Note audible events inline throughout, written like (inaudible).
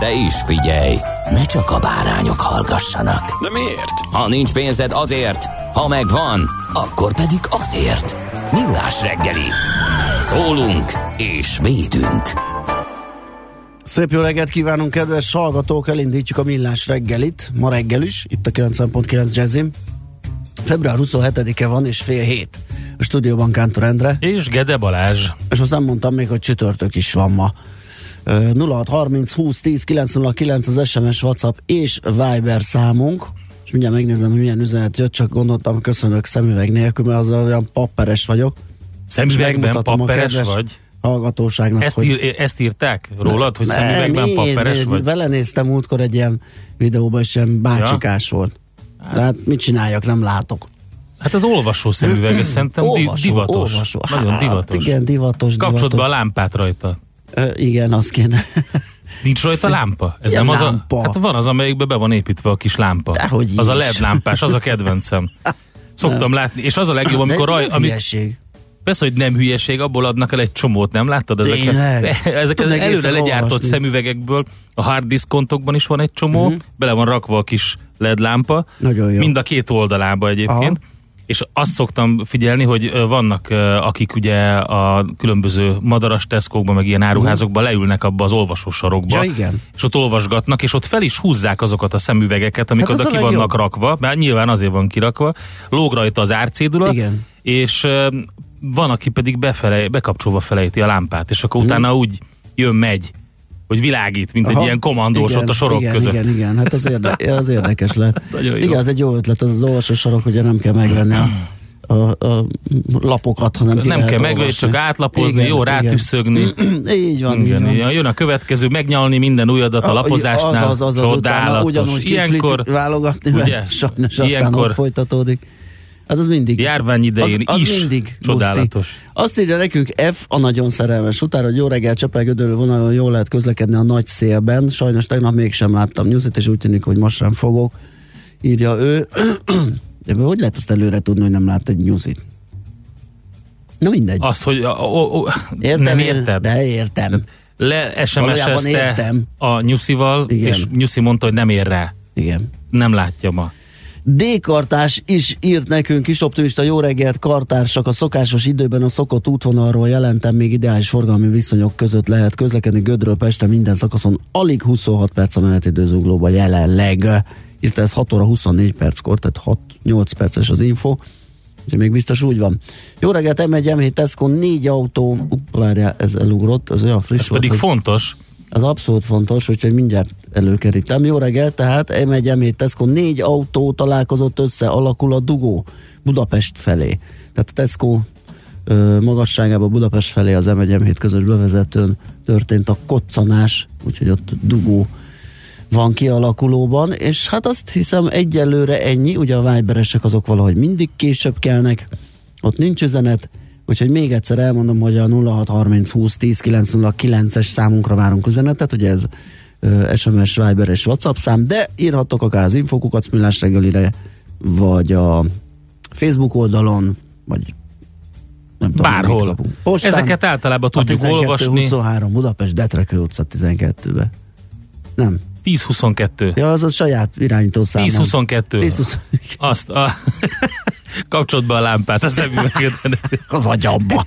De is figyelj, ne csak a bárányok hallgassanak. De miért? Ha nincs pénzed azért, ha megvan, akkor pedig azért. Millás reggeli. Szólunk és védünk. Szép jó reggelt kívánunk, kedves hallgatók! Elindítjuk a millás reggelit, ma reggel is, itt a 90.9 Jazzim. Február 27-e van, és fél hét. A stúdióban Kántor Endre, És Gede Balázs. és azt nem mondtam még, hogy csütörtök is van ma. Ö, 0630 20 10 909 az SMS, WhatsApp és Viber számunk. És mindjárt megnézem, hogy milyen üzenet jött, csak gondoltam, köszönök szemüveg nélkül, mert az olyan papperes vagyok. Szemüvegben papperes vagy? Hallgatóságnak, Ezt, hogy... ír, ezt írták rólad, hogy szemüvegben én- papperes én vagy? Belenéztem múltkor egy ilyen videóba, és ilyen bácsikás volt. De hát mit csináljak, nem látok. Hát az olvasó szemüveg, ez szerintem di- divatos. olvasó. Nagyon hát, divatos. Igen, divatos, Kapcsolod be a divatos. lámpát rajta. Ö, igen, azt kéne. Nincs rajta lámpa? Ez Ilyen nem az lámpa. a... Hát van az, amelyikbe be van építve a kis lámpa. Dehogy az a is. LED lámpás, az a kedvencem. Szoktam látni, és az a legjobb, amikor raj, nem ami, hülyeség. persze, hogy nem hülyeség, abból adnak el egy csomót, nem láttad? Ezek, Tényleg? (laughs) ezek az előre legyártott olvasni. szemüvegekből, a hard diskontokban is van egy csomó, Mhm. bele van rakva a kis LED lámpa, Nagyon jó. mind a két oldalába egyébként. Aha. És azt szoktam figyelni, hogy vannak, akik ugye a különböző madaras teszkókban, meg ilyen áruházokban leülnek abba az olvasósarokba, Ja, igen. és ott olvasgatnak, és ott fel is húzzák azokat a szemüvegeket, amik Hát oda ki vannak legjobb. rakva, mert nyilván azért van kirakva, lóg rajta az árcédula, Igen. és van, aki pedig befele, bekapcsolva felejti a lámpát, és akkor utána úgy jön, megy, hogy világít, mint Aha. egy ilyen kommandós igen, ott a sorok igen, között. Igen, igen, hát az, érde, (laughs) az érdekes jó. Igen, az egy jó ötlet, az az olvasó sarok, ugye nem kell megvenni a, a, a lapokat, hanem ki Nem kell megvenni, csak átlapozni, Igen, jó, igen. rátüsszögni. (clears throat) így van, így Igen, van. igen. Jön a következő, megnyalni minden újadat a lapozásnál. Az, az, az, az, utána Csodálatos. ugyanúgy Ilyenkor válogatni, ugye? sajnos Ilyenkor- folytatódik. Hát az mindig. járvány idején az, az is mindig csodálatos. Guszti. Azt írja nekünk F, a nagyon szerelmes utár, hogy jó reggel Csepelgödörő vonalon jól lehet közlekedni a nagy szélben. Sajnos tegnap mégsem láttam nyuszit, és úgy tűnik, hogy most sem fogok. Írja ő. (clears throat) De hogy lehet azt előre tudni, hogy nem lát egy nyuszit? Na mindegy. Azt, hogy a, a, a, Értem, nem ér- érted? De értem. Le SMS-ezte a Nyuszival, Igen. és Nyuszi mondta, hogy nem ér rá. Igen. Nem látja ma. D-kartás is írt nekünk, kis optimista jó reggelt, kartársak a szokásos időben a szokott útvonalról jelentem, még ideális forgalmi viszonyok között lehet közlekedni Gödről Pestre minden szakaszon, alig 26 perc a menetidőzuglóban jelenleg. Írta ez 6 óra 24 perckor, tehát 6-8 perces az info. Úgyhogy még biztos úgy van. Jó reggelt, M1, M7, Tesco, négy autó, várjál, ez elugrott, ez olyan friss Ez volt, pedig hogy- fontos. Az abszolút fontos, úgyhogy mindjárt előkerítem. Jó reggel, tehát M1, M7 Tesco négy autó találkozott össze, alakul a dugó Budapest felé. Tehát a Tesco ö, magasságában Budapest felé az M1, M7 közös bevezetőn történt a koccanás, úgyhogy ott dugó van kialakulóban, és hát azt hiszem egyelőre ennyi, ugye a Viberesek azok valahogy mindig később kelnek, ott nincs üzenet, úgyhogy még egyszer elmondom, hogy a 0630 20 10 909-es számunkra várunk üzenetet, ugye ez ö, SMS, Viber és WhatsApp szám, de írhattok akár az infokukat Millás reggelire, vagy a Facebook oldalon, vagy nem tudom, Bárhol. Postán Ezeket általában a tudjuk olvasni. 1223 Budapest Detrekő utca 12-be. Nem, 10-22. Ja, az a saját irányító számom. 10-22. 10 Azt a... (laughs) Kapcsolt be a lámpát, azt nem (laughs) az agyamba.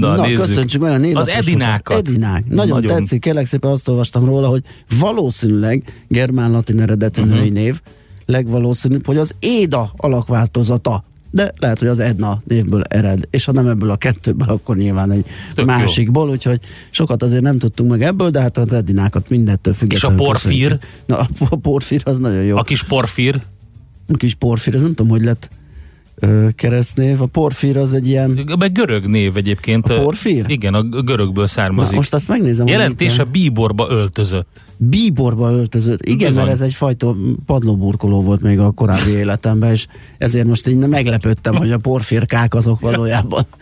Na, Na, nézzük. köszöntsük meg a Az. Edinákat. Edinák. Nagyon, Nagyon. Tetszik, kérlek szépen azt olvastam róla, hogy valószínűleg germán-latin eredetű uh-huh. női név, legvalószínűbb, hogy az Éda alakváltozata. De lehet, hogy az Edna névből ered, és ha nem ebből a kettőből, akkor nyilván egy Tök Tök jó. másikból, úgyhogy sokat azért nem tudtunk meg ebből, de hát az Edinákat mindettől függetlenül. porfír? köszönjük. Na, a por- porfír az nagyon jó. A kis porfír, A kis porfír, ez nem tudom, hogy lett ö, keresztnév. A porfír az egy ilyen... meg görög név egyébként. A porfír? Igen, a görögből Na, származik. most azt megnézem. hogy Jelentése mit- bíborba öltözött. Bíborba öltözött. Igen, Bizony. mert ez egyfajta padlóburkoló volt még a korábbi életemben, és ezért most így meglepődtem, hogy a porfirkák azok valójában (laughs)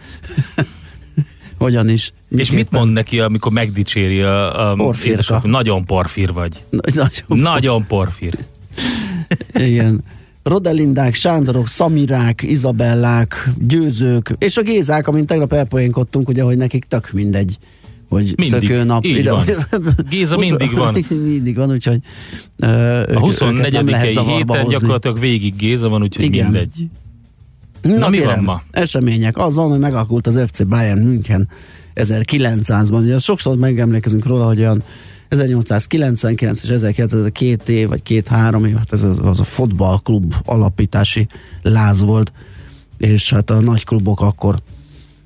hogyan is. És mit mond neki, amikor megdicséri a, a Porfirka. Nagyon porfír vagy. Nagyon, Nagyon porfír. (laughs) igen. Rodelindák, Sándorok, Szamirák, Izabellák, Győzők, és a Gézák, amint tegnap elpoénkodtunk, ugye, hogy nekik tök mindegy, hogy Mindig. szökőnap. Így van. Géza mindig van. (laughs) mindig van, úgyhogy uh, A 24. héten gyakorlatilag végig Géza van, úgyhogy Igen. mindegy. Na, Na, mi kérem, van ma? Események. Az van, hogy megakult az FC Bayern München 1900-ban. Ugye sokszor megemlékezünk róla, hogy olyan 1899 és 1900 két év, vagy két-három év, hát ez az, az a fotballklub alapítási láz volt, és hát a nagy klubok akkor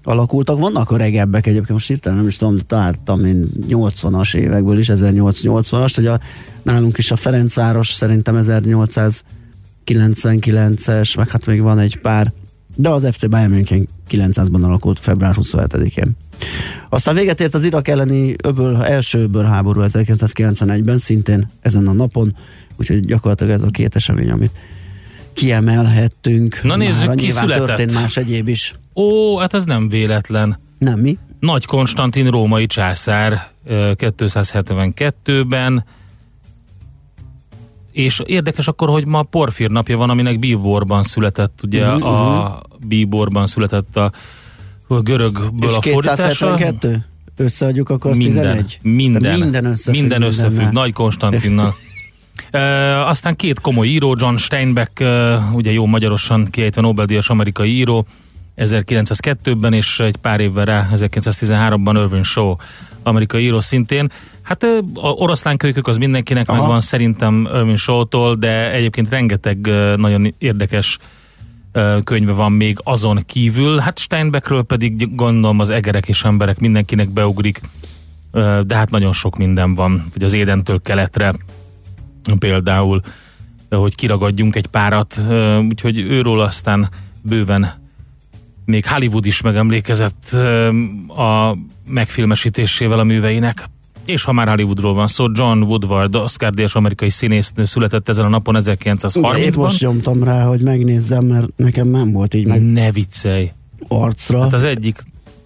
alakultak. Vannak öregebbek egyébként, most hirtelen nem is tudom, találtam én 80-as évekből is, 1880-as, hogy a, nálunk is a Ferencváros szerintem 1899-es, meg hát még van egy pár, de az FC Bayern München 900-ban alakult február 27-én. Aztán véget ért az Irak elleni öböl, első öböl háború 1991-ben, szintén ezen a napon, úgyhogy gyakorlatilag ez a két esemény, amit kiemelhettünk. Na nézzük, Már ki született. történt más egyéb is. Ó, hát ez nem véletlen. Nem mi? Nagy Konstantin római császár ö, 272-ben, és érdekes akkor, hogy ma Porfír napja van, aminek Bíborban született, ugye Mhm, a Bíborban született a, a görögből És a fordítása. 272? Összeadjuk, akkor az Minden, 11? minden, Tehát minden összefügg. minden összefügg. Nagy Konstantinnal. (laughs) E, aztán két komoly író, John Steinbeck, e, ugye jó magyarosan kiejtve Nobel-díjas amerikai író, 1902-ben, és egy pár évvel rá, 1913-ban Irving Shaw, amerikai író szintén. Hát a oroszlánkölykök az mindenkinek Aha. megvan szerintem Irving Shaw-tól, de egyébként rengeteg nagyon érdekes könyve van még azon kívül. Hát Steinbeckről pedig gondolom az egerek és emberek mindenkinek beugrik, de hát nagyon sok minden van, hogy az Édentől keletre például, hogy kiragadjunk egy párat, úgyhogy őról aztán bőven még Hollywood is megemlékezett a megfilmesítésével a műveinek. És ha már Hollywoodról van szó, John Woodward, Oscar díjas amerikai színésznő született ezen a napon Ugye, Épp 1930-ban. most nyomtam rá, hogy megnézzem, mert nekem nem volt így meg Ne viccelj! arcra. Hát az egyik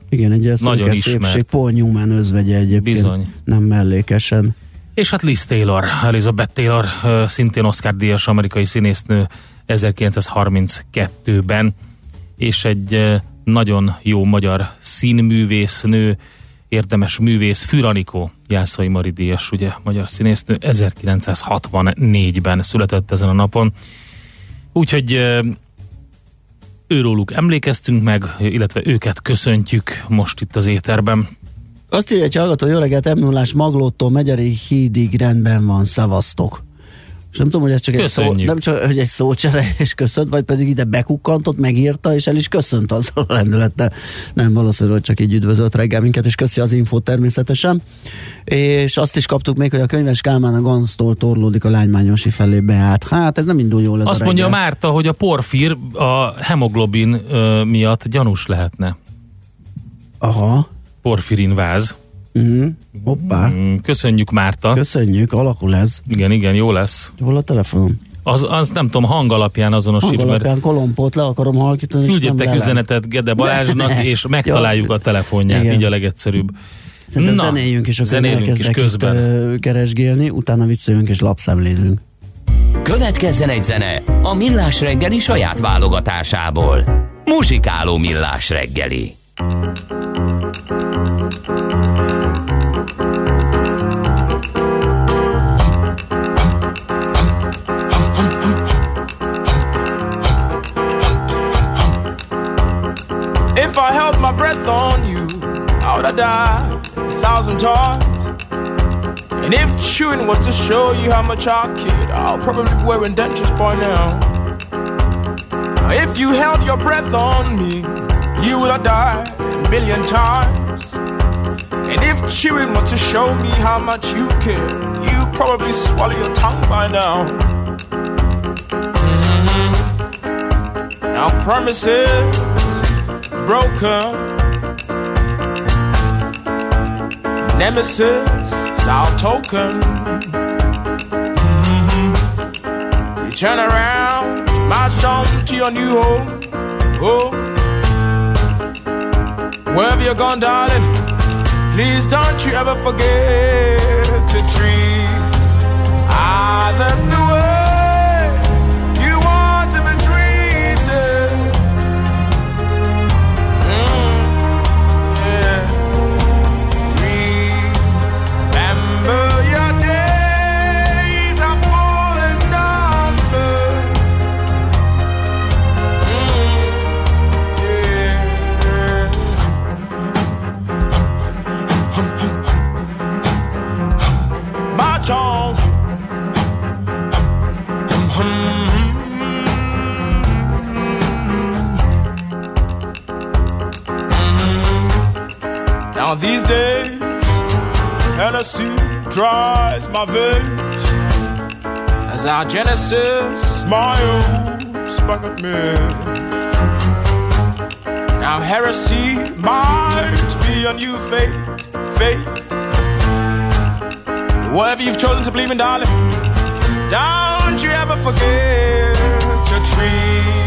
Igen, egy nagyon ismert. szépség, Paul Newman özvegye egyébként. Bizony. Nem mellékesen. És hát Liz Taylor, Elizabeth Taylor, szintén Oscar-díjas amerikai színésznő 1932-ben, és egy nagyon jó magyar színművésznő, érdemes művész, Füranikó, Jászai Mari díjas, ugye, magyar színésznő, 1964-ben született ezen a napon. Úgyhogy őróluk emlékeztünk meg, illetve őket köszöntjük most itt az éterben. Azt írja egy hallgató, jó reggelt, m 0 Maglótól Megyeri hídig rendben van, szavaztok. És nem tudom, hogy ez csak egy, szó, nem csak hogy egy szócsere és köszönt, vagy pedig ide bekukkantott, megírta, és el is köszönt azzal a rendülettel. Nem valószínű, hogy csak így üdvözölt reggel minket, és köszi az infót természetesen. És azt is kaptuk még, hogy a könyves Kálmán a Ganztól torlódik a lánymányosi felé beállt. Hát ez nem indul jól ez Azt a mondja. Márta, hogy a porfír a hemoglobin ö, miatt gyanús lehetne. Aha. Porfirin váz. Uh-huh. Hoppá. Mm, Köszönjük Márta. Köszönjük, alakul ez. Igen, igen, jó lesz. Hol a telefonom? Az, az nem tudom, hang alapján azonosíts, Hang mert alapján kolompót le akarom halkítani, küldjetek üzenetet Gede Balázsnak, Ne. és megtaláljuk a telefonját, Igen. így a legegyszerűbb. Szerintem Na, zenéljünk, és akkor zenélünk is közben. Itt, keresgélni, utána vicceljünk és lapszemlézünk. Következzen egy zene a Millás reggeli saját válogatásából. Muzsikáló Millás reggeli. Die a thousand times. And if chewing was to show you how much I kid, I'll probably be wearing dentures by now. If you held your breath on me, you would have died a million times. And if chewing was to show me how much you care, you'd probably swallow your tongue by now. Mhm. Now promises broken. Nemesis, our token. Mhm. You turn around, march on to your new home. Oh, wherever you're gone, darling, please don't you ever forget to treat others the way Hennessy dries my veins as our Genesis smiles back at me. Now heresy might be a new fate, faith. Whatever you've chosen to believe in, darling, don't you ever forget your treat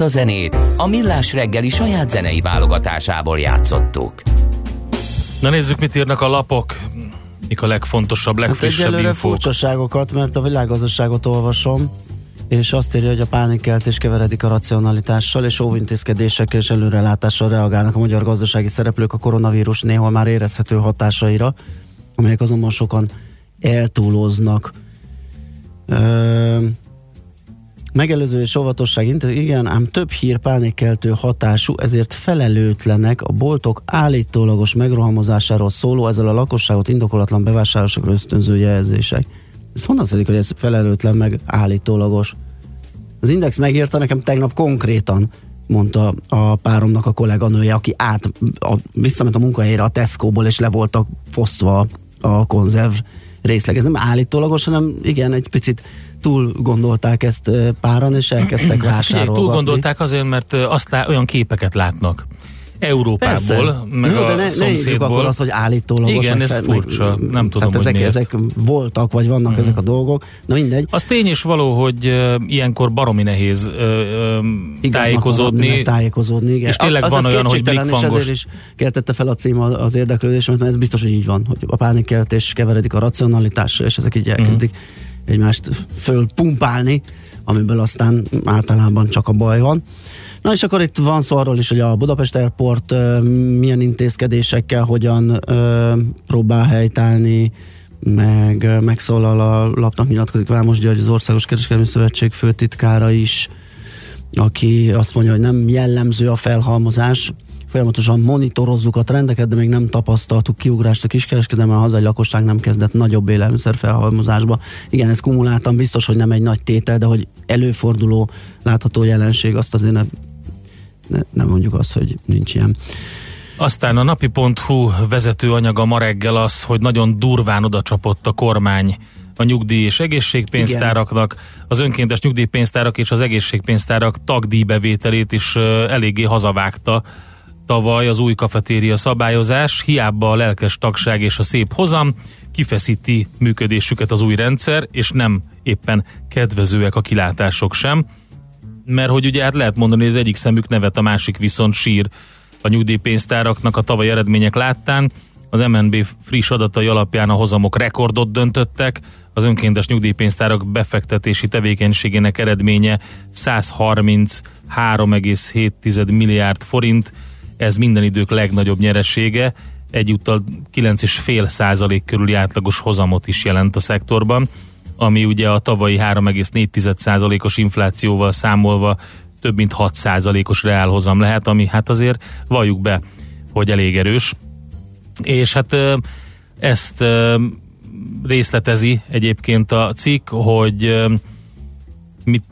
Ezt a zenét a Millás reggeli saját zenei válogatásából játszottuk. Na nézzük, mit írnak a lapok. Mik a legfontosabb, Hát legfrissebb egyelőre infók. furcsaságokat, mert a világgazdaságot olvasom, és azt írja, hogy a pánikeltés keveredik a racionalitással, és óvintézkedésekkel és előrelátással reagálnak a magyar gazdasági szereplők a koronavírus néhol már érezhető hatásaira, amelyek azonban sokan eltúloznak. Ö, Megelőző és óvatosság, intéz- igen, ám több hír pánikkeltő hatású, ezért felelőtlenek a boltok állítólagos megrohamozásáról szóló, ezzel a lakosságot indokolatlan bevásárlásokra ösztönző jelzések. Ez honnan szedik, hogy ez felelőtlen meg állítólagos? Az Index megírta nekem tegnap konkrétan, mondta a páromnak a kolléganője, aki át, a, visszament a munkahelyére a Tesco-ból, és le voltak fosztva a konzerv részleg. Ez nem állítólagos, hanem igen, egy picit túl gondolták ezt páran, és elkezdtek Hát vásárolgatni. túl gondolták azért, mert azt lá- olyan képeket látnak Európából, Persze. meg Jó, de a ne, szomszédból. Ne akkor az, hogy állítólagos. Igen, ez fel- furcsa. Nem tudom, tehát hogy ezek, miért. ezek voltak, vagy vannak ezek a dolgok. Na mindegy. Az tény is való, hogy uh, ilyenkor baromi nehéz uh, Igaznak tájékozódni. meg tájékozódni, igen. És tényleg van ez olyan, hogy kétségtelen, és blikfangos- ezért is keltette fel a cím az az érdeklődésemet, mert ez biztos, hogy így van, hogy a pánikkeltés keveredik a racionalitással, és ezek így elkezdik Mhm. egymást fölpumpálni, amiből aztán általában csak a baj van. Na és akkor itt van szó arról is, hogy a Budapest Airport milyen intézkedésekkel hogyan próbál helytállni, meg megszólal a lapnak nyilatkozik Vámos György, az Országos Kereskedelmi Szövetség főtitkára is, aki azt mondja, hogy nem jellemző a felhalmozás, folyamatosan monitorozzuk a trendeket, de még nem tapasztaltuk kiugrást a kiskereskedelmen, a hazai lakosság nem kezdett nagyobb élelmiszer felhalmozásba. Igen, ez kumuláltan biztos, hogy nem egy nagy tétel, de hogy előforduló látható jelenség, azt azért ne, ne, nem mondjuk azt, hogy nincs ilyen. Aztán a napi.hu vezető anyaga ma reggel az, hogy nagyon durván oda csapott a kormány a nyugdíj és egészségpénztáraknak, az önkéntes nyugdíjpénztárak és az egészségpénztárak tagdíjbevételét is eléggé hazavágta tavaly az új kafetéria szabályozás, hiába a lelkes tagság és a szép hozam, kifeszíti működésüket az új rendszer, és nem éppen kedvezőek a kilátások sem mert hogy ugye hát lehet mondani, hogy az egyik szemük nevet, a másik viszont sír a nyugdíjpénztáraknak a tavaly eredmények láttán. Az MNB friss adatai alapján a hozamok rekordot döntöttek, az önkéntes nyugdíjpénztárak befektetési tevékenységének eredménye 133,7 milliárd forint, ez minden idők legnagyobb nyeresége, egyúttal 9,5 százalék körüli átlagos hozamot is jelent a szektorban, ami ugye a tavalyi 3,4 százalékos inflációval számolva több mint 6 százalékos reálhozam lehet, ami hát azért valljuk be, hogy elég erős. És hát ezt részletezi egyébként a cikk, hogy mit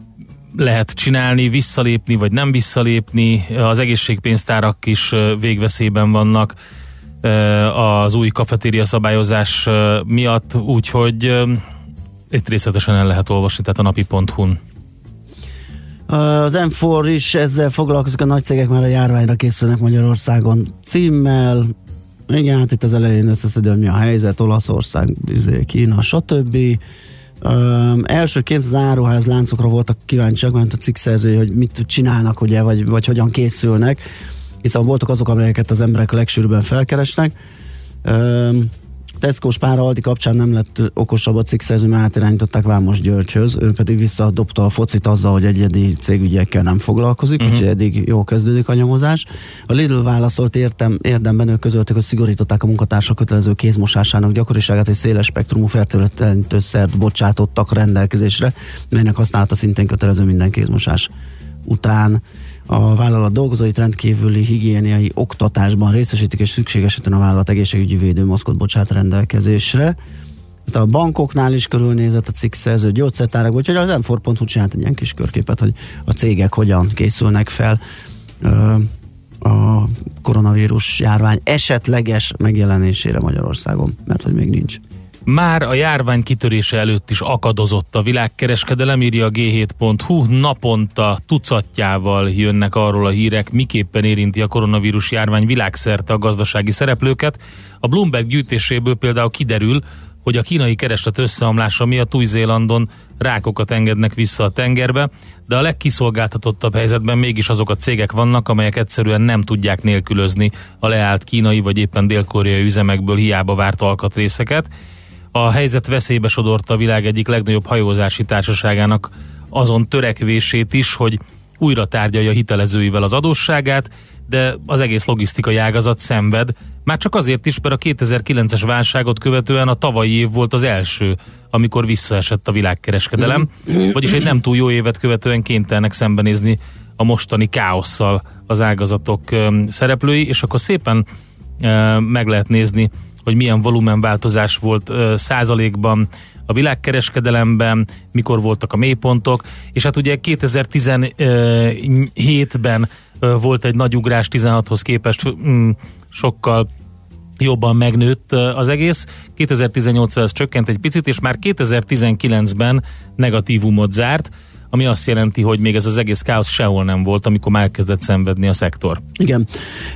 lehet csinálni, visszalépni vagy nem visszalépni. Az egészségpénztárak is végveszélyben vannak az új kafetéria szabályozás miatt, úgyhogy itt részletesen el lehet olvasni, tehát a napi.hu-n. Az M4 is ezzel foglalkozik, a nagy cégek már a járványra készülnek Magyarországon címmel. Igen, hát itt az elején összeszedő, mi a helyzet, Olaszország, izé, Kína, stb. Um, elsőként az áruház láncokra voltak kíváncsiak, mert a cikk szerzői, hogy mit csinálnak, ugye, vagy, vagy hogyan készülnek, hiszen voltak azok, amelyeket az emberek legsűrűbben felkeresnek. Um, Tesco Spára Aldi kapcsán nem lett okosabb a cikkszerző, mert átirányították Vámos Györgyhöz, ő pedig visszadobta a focit azzal, hogy egyedi cégügyekkel nem foglalkozik, uh-huh. úgyhogy eddig jól kezdődik a nyomozás. A Lidl válaszolt értem, érdemben ők közölték, hogy szigorították a munkatársak kötelező kézmosásának gyakoriságát, hogy széles spektrumú fertőtlenítő szert bocsátottak rendelkezésre, melynek használata szintén kötelező minden kézmosás után a vállalat dolgozóit rendkívüli higiéniai oktatásban részesítik, és szükség esetén a vállalat egészségügyi védőmaszkot bocsát rendelkezésre. Ezt a bankoknál is körülnézett a cikk szerző gyógyszertárak, úgyhogy az m csinált egy ilyen kis körképet, hogy a cégek hogyan készülnek fel a koronavírus járvány esetleges megjelenésére Magyarországon, mert hogy még nincs. Már a járvány kitörése előtt is akadozott a világkereskedelem, írja a G7.hu. Naponta tucatjával jönnek arról a hírek, miképpen érinti a koronavírus járvány világszerte a gazdasági szereplőket. A Bloomberg gyűjtéséből például kiderül, hogy a kínai kereslet összeomlása miatt Új-Zélandon rákokat engednek vissza a tengerbe, de a legkiszolgáltatottabb helyzetben mégis azok a cégek vannak, amelyek egyszerűen nem tudják nélkülözni a leállt kínai vagy éppen dél-koreai üzemekből hiába várt alkatrészeket. A helyzet veszélybe sodorta a világ egyik legnagyobb hajózási társaságának azon törekvését is, hogy újra tárgyalja hitelezőivel az adósságát, de az egész logisztikai ágazat szenved, már csak azért is, mert a 2009-es válságot követően a tavalyi év volt az első, amikor visszaesett a világkereskedelem, vagyis egy nem túl jó évet követően kénytelenek szembenézni a mostani káosszal az ágazatok szereplői, és akkor szépen meg lehet nézni, hogy milyen volumenváltozás volt ö, százalékban a világkereskedelemben, mikor voltak a mélypontok, és hát ugye 2017-ben ö, volt egy nagy ugrás 16-hoz képest mm, sokkal jobban megnőtt az egész. 2018-ra ez csökkent egy picit, és már 2019-ben negatívumot zárt. Ami azt jelenti, hogy még ez az egész káosz sehol nem volt, amikor már elkezdett szenvedni a szektor. Igen.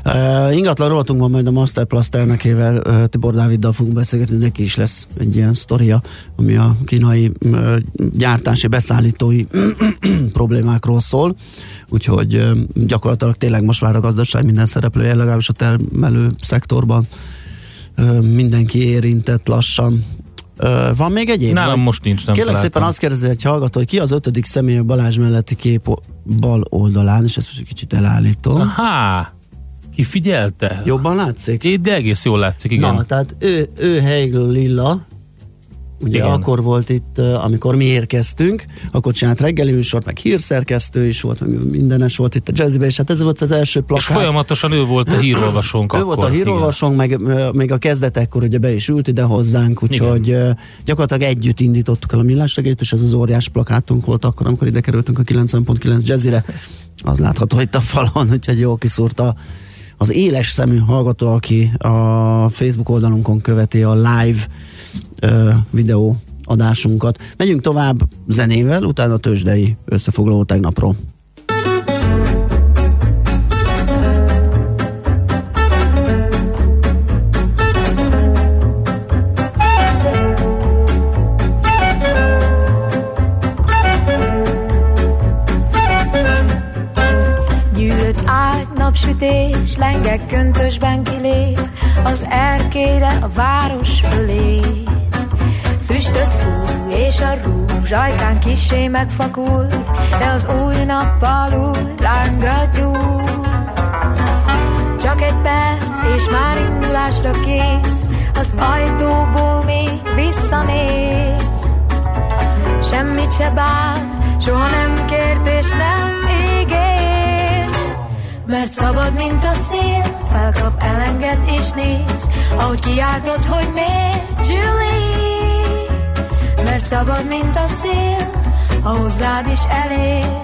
Uh, ingatlan rovatunkban majd a Master Plus elnökével, uh, Tibor Dáviddal fogunk beszélgetni, neki is lesz egy ilyen sztoria, ami a kínai uh, gyártási, beszállítói (clears throat) problémákról szól, úgyhogy uh, gyakorlatilag tényleg most már a gazdaság minden szereplője, legalábbis a termelő szektorban mindenki érintett lassan. Van még egyéb? Nálam vagy? most nincs, nem Kérlek találtam. szépen azt kérdezi egy hallgató, hogy ki az ötödik személy a Balázs melletti kép bal oldalán, és ezt most egy kicsit elállítom. Aha, ki figyelte? Jobban látszik? É, De egész jól látszik, igen. Na, tehát ő, ő Heigl Lilla, ugye Igen. Igen. akkor volt itt, amikor mi érkeztünk, akkor csinált reggeli műsort, meg hírszerkesztő is volt, meg mindenes volt itt a jazzibe, és hát ez volt az első És plakát. folyamatosan ő volt a hírolvasónk Ő akkor. volt a hírolvasónk, meg még a kezdetekkor ugye be is ült ide hozzánk, úgyhogy ö, gyakorlatilag együtt indítottuk el a millás reggelit, és ez az óriás plakátunk volt akkor, amikor ide kerültünk a 90.9 jazzire. Az látható itt a falon, úgyhogy jól kiszúrta az éles szemű hallgató, aki a Facebook oldalunkon követi a live ö, videó adásunkat. Megyünk tovább zenével, utána tőzsdei összefoglaló tegnapról. Napsütés, lengek köntösben kilép Az erkére a város fölé. Füstöt fúj, és a rúzs rajtán kissé megfakult De az új nappal új lángra gyúl Csak egy perc, és már indulásra kész Az ajtóból még visszanéz. Semmit se bán, soha nem kért és nem ígért Mert szabad, mint a szél, felkap, elenged és néz. Ahogy kiáltod, hogy miért, Julie? Mert szabad, mint a szél, ha hozzád is elér.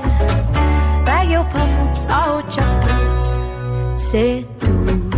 Legjobb, ha futsz, ahogy csak tudsz. Szétúl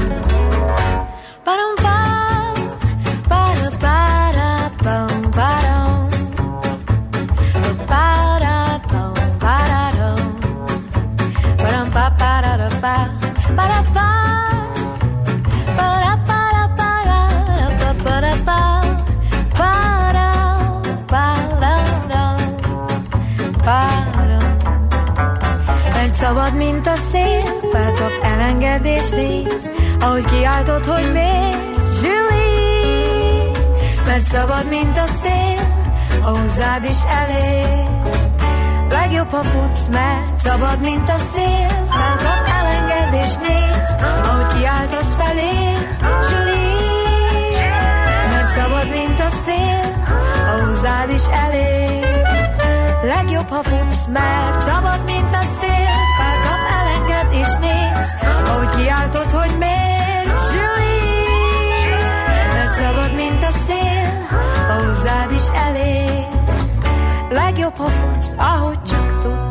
szabad, mint a szél, felkap, elenged és néz, ahogy kiáltod, hogy miért, Julie. Mert szabad, mint a szél, ha hozzád is elér. Legjobb, ha futsz, mert szabad, mint a szél, felkap, elenged és néz, ahogy kiáltasz felé, Julie. Mert szabad, mint a szél, ha hozzád is elér. Legjobb, ha futsz, mert szabad, mint a szél Felkap, elenged és néz Ahogy kiáltod, hogy miért, Julie Mert szabad, mint a szél Ha hozzád is elér Legjobb, ha futsz, ahogy csak tudsz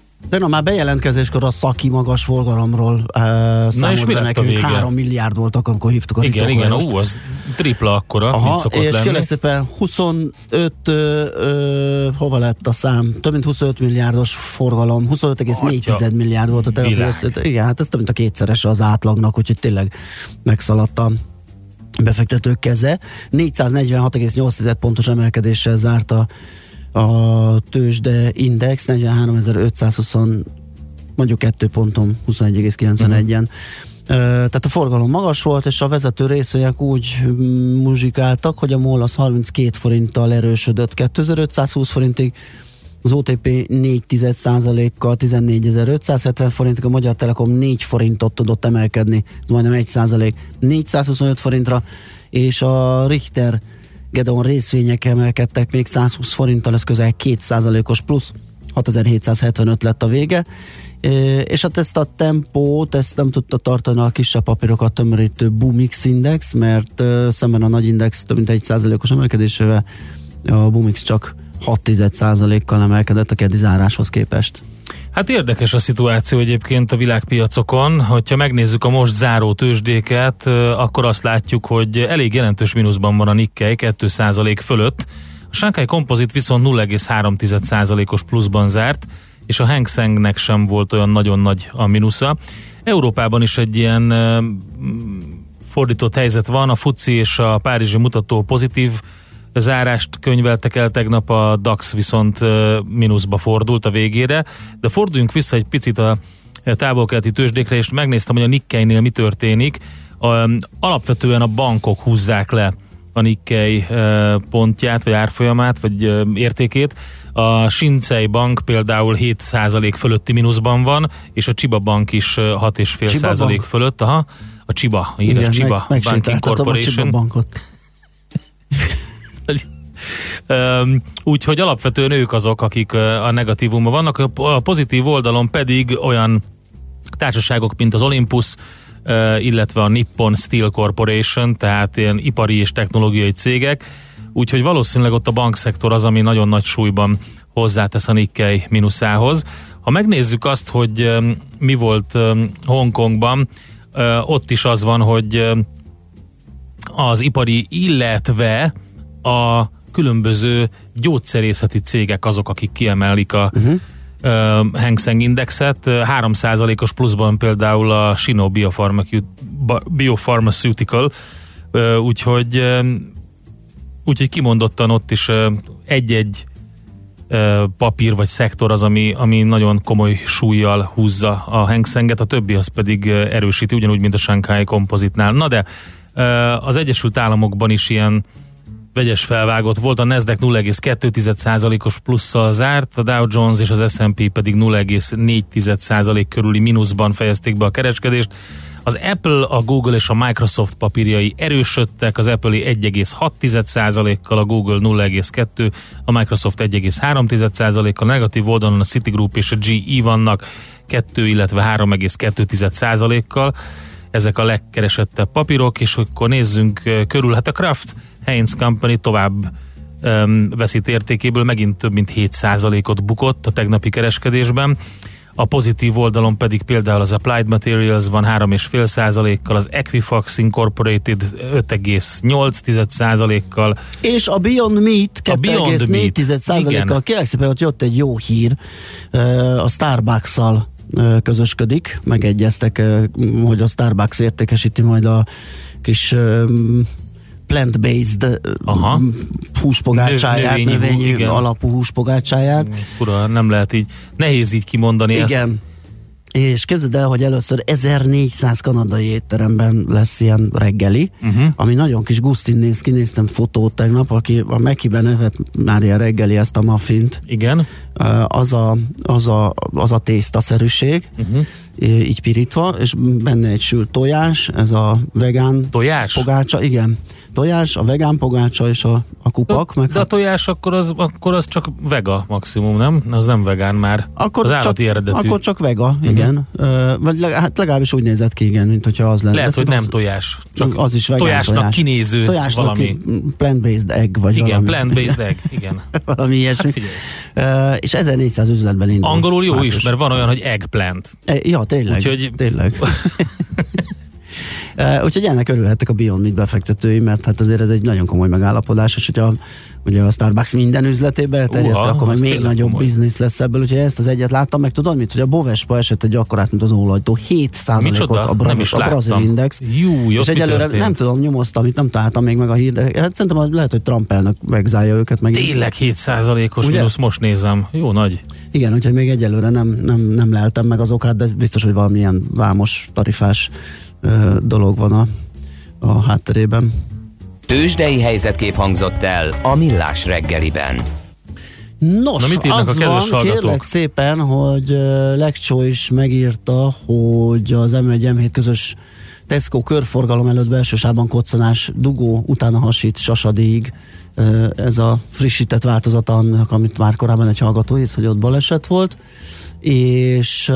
De már bejelentkezéskor a szaki magas forgalomról uh, számolt és mi lett a nekünk. vége? 3 milliárd volt, akkor hívtuk a Igen, igen, ú, az tripla akkora, Aha, mint szokott és lenni. kérlek szépen 25, ö, ö, hova lett a szám? Több mint 25 milliárdos forgalom, 25,4 Atya, milliárd volt a össze. Igen, hát ez több mint a kétszerese az átlagnak, úgyhogy tényleg megszaladt a befektetők keze. 446,8 pontos emelkedéssel zárt a, a tőzsde index, 43.520 mondjuk 2 ponton, 21,91-en. Ö, Tehát a forgalom magas volt, és a vezető részek úgy muzsikáltak, hogy a MOL az 32 forinttal erősödött 2520 forintig, az OTP 4 kal 14.570 forintig, a Magyar Telekom 4 forintot tudott emelkedni, ez majdnem 1 százalék, 425 forintra, és a Richter Gedeon részvények emelkedtek még 120 forinttal, ez közel 2 százalékos plusz, 6775 lett a vége, és hát ezt a tempót, ezt nem tudta tartani a kisebb papírokat tömörítő Bumix Index, mert szemben a nagy index több mint egy százalékos emelkedésével a Bumix csak 6% kal emelkedett a keddi záráshoz képest. Hát érdekes a szituáció egyébként a világpiacokon. Hogyha megnézzük a most záró tőzsdéket, akkor azt látjuk, hogy elég jelentős mínuszban van a Nikkei 2% fölött. A Shanghai Composite viszont 0,3%-os pluszban zárt, és a Hang Sengnek sem volt olyan nagyon nagy a mínusza. Európában is egy ilyen fordított helyzet van, a FUCI és a Párizsi mutató pozitív zárást könyveltek el tegnap, a DAX viszont mínuszba fordult a végére, de forduljunk vissza egy picit a távol-keleti tőzsdékre, és megnéztem, hogy a Nikkeinél mi történik. A, alapvetően a bankok húzzák le a Nikkei ö, pontját, vagy árfolyamát, vagy ö, értékét. A Shinsei Bank például 7% fölötti mínuszban van, és a Chiba Bank is ö, 6,5% Bank? fölött. Aha, a Chiba, híres Igen, Chiba meg, Banking megsétáltatom a Csiba Corporation. bankot. (laughs) Úgyhogy alapvetően ők azok, akik a negatívumban vannak, a pozitív oldalon pedig olyan társaságok, mint az Olympus, illetve a Nippon Steel Corporation, tehát ilyen ipari és technológiai cégek, úgyhogy valószínűleg ott a bankszektor az, ami nagyon nagy súlyban hozzátesz a Nikkei mínuszához. Ha megnézzük azt, hogy mi volt Hongkongban, ott is az van, hogy az ipari, illetve a különböző gyógyszerészeti cégek azok, akik kiemelik a uh-huh. uh, Hang Seng Indexet. 3%-os pluszban például a Shino Biopharmaceutical, uh, úgyhogy, uh, úgyhogy kimondottan ott is egy-egy papír vagy szektor az, ami, ami nagyon komoly súlyjal húzza a Hang Senget, a többi az pedig erősíti, ugyanúgy, mint a Shanghai Composite-nál. Na de az Egyesült Államokban is ilyen vegyes felvágott volt, a Nasdaq 0,2%-os plusszal zárt, a Dow Jones és az S&P pedig 0,4% körüli mínuszban fejezték be a kereskedést. Az Apple, a Google és a Microsoft papírjai erősödtek, az Apple 1,6%-kal, a Google 0,2%, a Microsoft 1,3%-kal, negatív oldalon a Citigroup és a GE vannak 2, illetve 3,2%-kal ezek a legkeresettebb papírok, és akkor nézzünk körül. Hát a Kraft Heinz Company tovább um, veszít értékéből, megint több mint 7%-ot bukott a tegnapi kereskedésben. A pozitív oldalon pedig például az Applied Materials van 3,5%-kal, az Equifax Incorporated 5,8%-kal, És a Beyond Meat A Beyond Meat, 2,4%-kal. igen. Kérlek szépen, ott jött egy jó hír. A Starbucks-szal közösködik, megegyeztek, hogy a Starbucks értékesíti majd a kis plant-based Aha. húspogácsáját, Növ- növényi igen. alapú húspogácsáját. fura, nem lehet így, nehéz így kimondani ezt. És képzeld el, hogy először 1400 kanadai étteremben lesz ilyen reggeli, uh-huh. ami nagyon kis gusztin néz ki, néztem fotót tegnap, aki a Mekiben nevet már ilyen reggeli ezt a muffint, Igen. az a, az a, az a tésztaszerűség, uh-huh. így pirítva, és benne egy sült tojás, ez a vegán Tojás? pogácsa, igen. Tojás, a vegán pogácsa és a, a kupak. meg De a tojás akkor az, akkor az csak vega maximum, nem? Az nem vegán már. akkor az állati csak, eredetű. Akkor csak vega, igen. Ö, vagy leg, hát legalábbis úgy nézett ki, igen, mint hogyha az lenne. Lehet, De hogy nem tojás. Csak az is vegán tojásnak tojás. kinéző Tojásnak valami. plant-based egg, vagy Igen, valami. plant-based egg. (laughs) Igen. valami ilyesmi. Hát figyelj. Ö, és 1400 üzletben indul. Angolul jó Március. is, mert van olyan, hogy eggplant. E, Ja, tényleg. Úgyhogy- Tényleg. (laughs) Úgyhogy ennek örülhettek a Beyond Meat befektetői, mert hát azért ez egy nagyon komoly megállapodás, és hogyha ugye a Starbucks minden üzletébe terjeszti, Uha, akkor meg még nagyobb komoly. biznisz lesz ebből, úgyhogy ezt az egyet láttam, meg tudod mit, hogy a Bovespa esett egy akkorát, mint az ólajtó, 7 ot Micsoda? a, bra- a brazil index. Jú, és egyelőre nem tudom, nyomoztam, itt nem találtam még meg a hír, de hát szerintem lehet, hogy Trump elnök megzálja őket meg. Tényleg 7%-os Ugye? mínusz, most nézem. Jó nagy. Igen, úgyhogy még egyelőre nem, nem, nem leltem meg az okát, de biztos, hogy valamilyen vámos, tarifás ö, dolog van a, a hátterében. Tőzsdei helyzetkép hangzott el a Millás reggeliben. Nos, Na, mit írnak az a kedves van, hallgatók? kérlek szépen, hogy Lekcsó is megírta, hogy az M1 M7 közös Tesco körforgalom előtt belső sávban koccanás, dugó, utána hasít Sasadíg. Uh, ez a frissített változata annak, amit már korábban egy hallgató írt, hogy ott baleset volt. És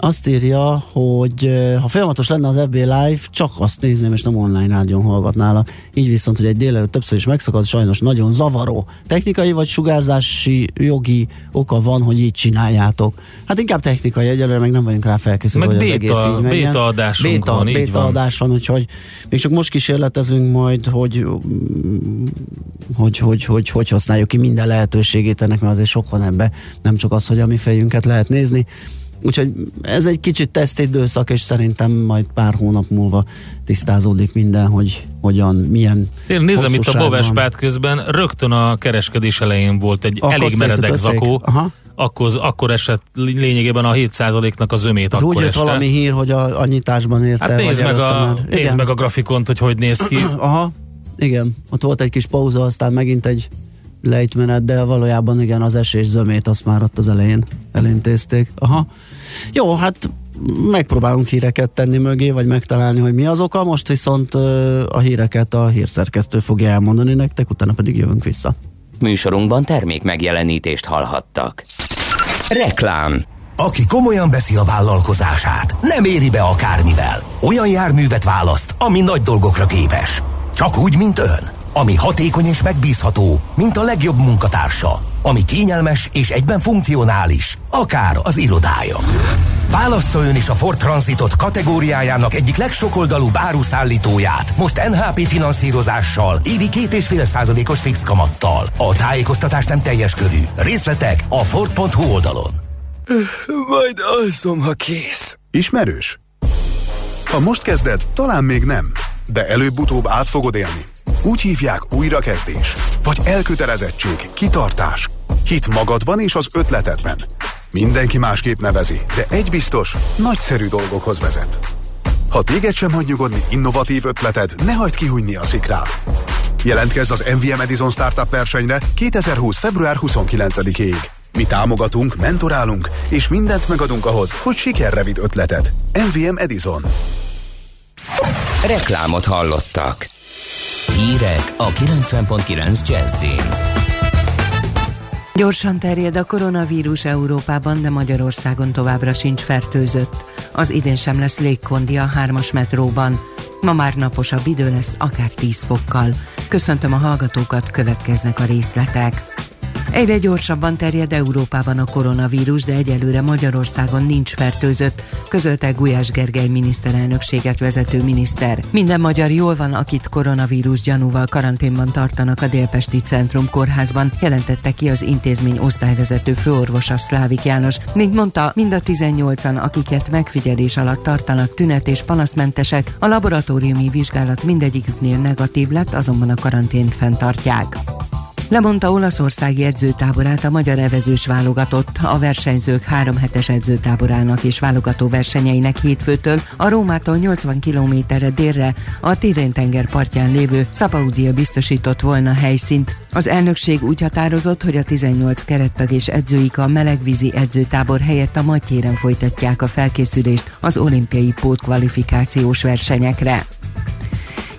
azt írja, hogy ha folyamatos lenne az FB Live, csak azt nézném, és nem online rádión hallgatnálak. Így viszont, hogy egy délelőtt többször is megszakadt, sajnos nagyon zavaró. Technikai vagy sugárzási jogi oka van, hogy így csináljátok. Hát inkább technikai, egyelőre meg nem vagyunk rá felkészülve, Meg hogy az egész így menjen. béta adásunk béta, van, így béta van. adás van, úgyhogy még csak most kísérletezünk majd, hogy hogy, hogy, hogy, hogy használjuk ki minden lehetőségét ennek, mert azért sok van ebbe, nem csak az, hogy a mi fejünket lehet nézni. Úgyhogy ez egy kicsit tesztidőszak, és szerintem majd pár hónap múlva tisztázódik minden, hogy hogyan, milyen Én nézem itt a. Bovespát közben, rögtön a kereskedés elején volt egy Akkor elég meredek zakó, Aha. akkor, akkor esett lényegében a 7%-nak a zömét Az akkor úgy este. valami hír, hogy a, a nyitásban érte. Hát nézd meg, a, nézd meg a grafikont, hogy hogy néz ki. (clears throat) Aha, igen. Ott volt egy kis pauza, aztán megint egy lejtmenet, de valójában igen, az esés zömét azt már ott az elején elintézték. Aha. Jó, hát megpróbálunk híreket tenni mögé, vagy megtalálni, hogy mi az oka. Most viszont a híreket a hírszerkesztő fogja elmondani nektek, utána pedig jövünk vissza. Műsorunkban termék megjelenítést hallhattak. Reklám Aki komolyan veszi a vállalkozását, nem éri be akármivel. Olyan járművet választ, ami nagy dolgokra képes. Csak úgy, mint ön. Ami hatékony és megbízható, mint a legjobb munkatársa. Ami kényelmes és egyben funkcionális, akár az irodája. Válassza ön is a Ford Transitot kategóriájának egyik legsokoldalúbb áruszállítóját, most NHP finanszírozással, évi két és fél százalékos fix kamattal. A tájékoztatás nem teljes körű. Részletek a Ford.hu oldalon. Majd alszom, ha kész. Ismerős? Ha most kezded, talán még nem, de előbb-utóbb át fogod élni. Úgy hívják újrakezdés, vagy elkötelezettség, kitartás, hit magadban és az ötletedben. Mindenki másképp nevezi, de egy biztos, nagyszerű dolgokhoz vezet. Ha téged sem hagy nyugodni innovatív ötleted, ne hagyd kihújni a szikrát. Jelentkezz az MVM Edison Startup versenyre 2020. február 29-ig. Mi támogatunk, mentorálunk, és mindent megadunk ahhoz, hogy sikerre vidd ötleted. MVM Edison. Reklámot hallottak. Hírek a 90.9 Jazzin. Gyorsan terjed a koronavírus Európában, de Magyarországon továbbra sincs fertőzött. Az idén sem lesz légkondi a hármas metróban. Ma már naposabb idő lesz, akár 10 fokkal. Köszöntöm a hallgatókat, következnek a részletek. Egyre gyorsabban terjed Európában a koronavírus, de egyelőre Magyarországon nincs fertőzött, közölte Gulyás Gergely miniszterelnökséget vezető miniszter. Minden magyar jól van, akit koronavírus gyanúval karanténban tartanak a Délpesti Centrum kórházban, jelentette ki az intézmény osztályvezető főorvosa Szlávik János. Mint mondta, mind a 18-an, akiket megfigyelés alatt tartanak tünet és panaszmentesek, a laboratóriumi vizsgálat mindegyiküknél negatív lett, azonban a karantént fenntartják. Lemondta Olaszországi edzőtáborát a magyar evezős válogatott. A versenyzők három hetes edzőtáborának és válogató versenyeinek hétfőtől a Rómától 80 kilométerre délre a Tirén-tenger partján lévő Szapaudia biztosított volna helyszínt. Az elnökség úgy határozott, hogy a 18 kerettag és edzőik a melegvízi edzőtábor helyett a Matyéren folytatják a felkészülést az olimpiai pótkvalifikációs versenyekre.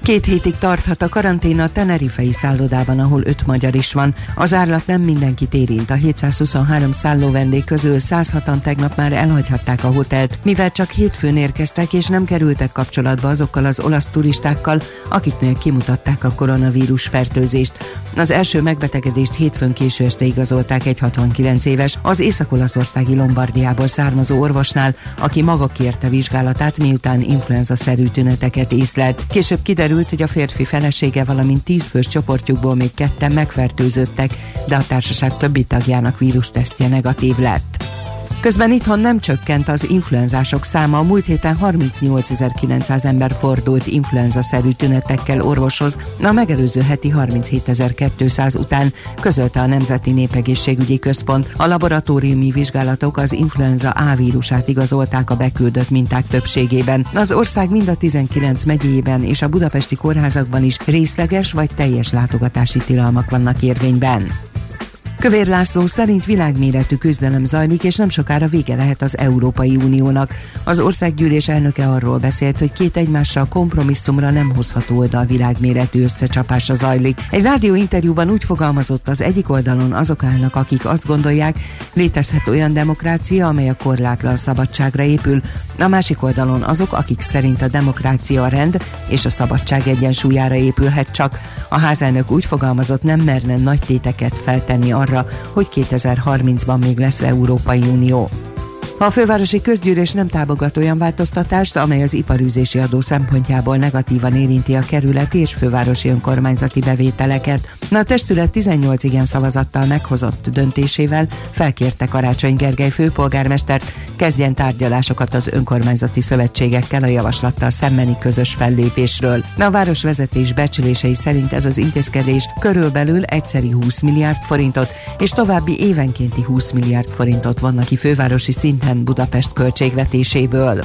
Két hétig tarthat a karantén a Tenerifei szállodában, ahol öt magyar is van. Az árlat nem mindenkit érint. A 723 szálló vendég közül 106-an tegnap már elhagyhatták a hotelt, mivel csak hétfőn érkeztek és nem kerültek kapcsolatba azokkal az olasz turistákkal, akiknél kimutatták a koronavírus fertőzést. Az első megbetegedést hétfőn késő este igazolták egy 69 éves, az észak-olaszországi Lombardiából származó orvosnál, aki maga kérte vizsgálatát, miután influenza-szerű tüneteket észlelt. Később kiderült, hogy a férfi felesége, valamint tíz fős csoportjukból még ketten megfertőzöttek, de a társaság többi tagjának vírustesztje negatív lett. Közben itthon nem csökkent az influenzások száma. A múlt héten 38.900 ember fordult influenza-szerű tünetekkel orvoshoz, a megelőző heti 37.200 után közölte a Nemzeti Népegészségügyi Központ. A laboratóriumi vizsgálatok az influenza A vírusát igazolták a beküldött minták többségében. Az ország mind a 19 megyében és a budapesti kórházakban is részleges vagy teljes látogatási tilalmak vannak érvényben. Kövér László szerint világméretű küzdelem zajlik, és nem sokára vége lehet az Európai Uniónak. Az országgyűlés elnöke arról beszélt, hogy két egymással kompromisszumra nem hozható oldal világméretű összecsapása zajlik. Egy rádió interjúban úgy fogalmazott az egyik oldalon azok állnak, akik azt gondolják, létezhet olyan demokrácia, amely a korlátlan szabadságra épül, a másik oldalon azok, akik szerint a demokrácia rend és a szabadság egyensúlyára épülhet csak. A házelnök úgy fogalmazott, nem merne nagy téteket feltenni arra, hogy 2030-ban még lesz Európai Unió. A fővárosi közgyűlés nem támogat olyan változtatást, amely az iparűzési adó szempontjából negatívan érinti a kerületi és fővárosi önkormányzati bevételeket. Na a testület 18 igen szavazattal meghozott döntésével felkérte Karácsony Gergely főpolgármestert, kezdjen tárgyalásokat az önkormányzati szövetségekkel a javaslattal szembeni közös fellépésről. Na a városvezetés becslései szerint ez az intézkedés körülbelül egyszeri 20 milliárd forintot és további évenkénti 20 milliárd forintot vannak ki fővárosi szinten Manhattan Budapest költségvetéséből.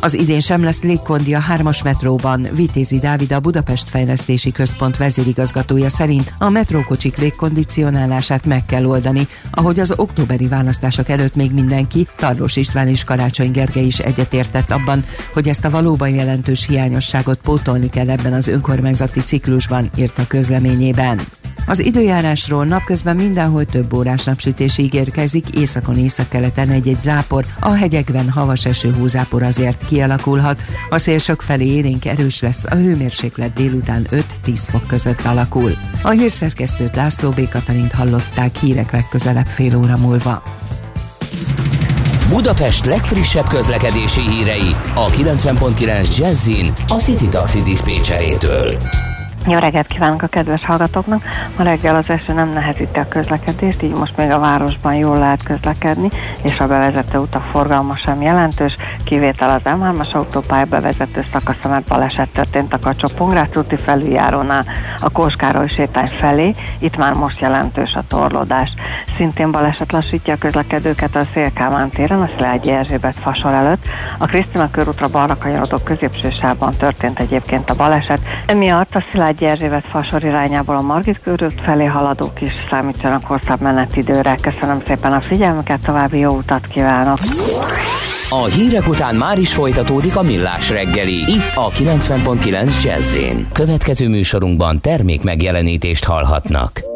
Az idén sem lesz légkondi a 3-as metróban. Vitézi Dávid a Budapest Fejlesztési Központ vezérigazgatója szerint a metrókocsik légkondicionálását meg kell oldani, ahogy az októberi választások előtt még mindenki, Tarlós István és Karácsony Gergely is egyetértett abban, hogy ezt a valóban jelentős hiányosságot pótolni kell ebben az önkormányzati ciklusban, írt a közleményében. Az időjárásról napközben mindenhol több órás napsütés ígérkezik, északon északkeleten egy-egy zápor, a hegyekben havas eső hózápor azért kialakulhat, a szél sok felé érénk erős lesz, a hőmérséklet délután 5-10 fok között alakul. A hírszerkesztőt László B. Katalint hallották hírek legközelebb fél óra múlva. Budapest legfrissebb közlekedési hírei a 90.9 Jazzin a City Taxi Dispécsejétől. Jó reggelt kívánok a kedves hallgatóknak! Ma reggel az eső nem nehezíti a közlekedést, így most még a városban jól lehet közlekedni, és a bevezető utak forgalma sem jelentős, kivétel az M3-as autópálya bevezető szakasza, mert baleset történt a kacsó úti felüljárónál a Kóskároly sétány felé, itt már most jelentős a torlódás. Szintén baleset lassítja a közlekedőket a Szélkámán téren, a Szilágyi Erzsébet fasor előtt. A Krisztina körútra balra kanyarodó középső sávban történt egyébként a baleset, emiatt a Szilágyi Szilágyi Erzsébet fasor irányából a Margit körült felé haladók is számítsanak hosszabb menetidőre. Köszönöm szépen a figyelmüket, további jó utat kívánok! A hírek után már is folytatódik a millás reggeli, itt a 90.9 jazz Következő műsorunkban termék megjelenítést hallhatnak.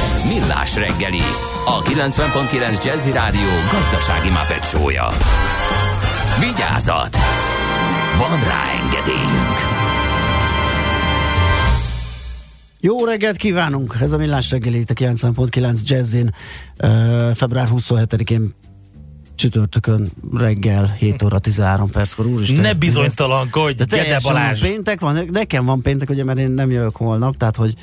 Millás reggeli, a 90.9 Jazzy Rádió gazdasági mapetsója. Vigyázat! Van rá engedélyünk! Jó reggelt kívánunk! Ez a Millás reggeli itt a 90.9 Jazzin február 27-én csütörtökön reggel 7 óra 13 perckor. Úristen, Ne bizonytalankodj, De Gede Balázs! péntek van, nekem van péntek, ugye, mert én nem jövök holnap, tehát hogy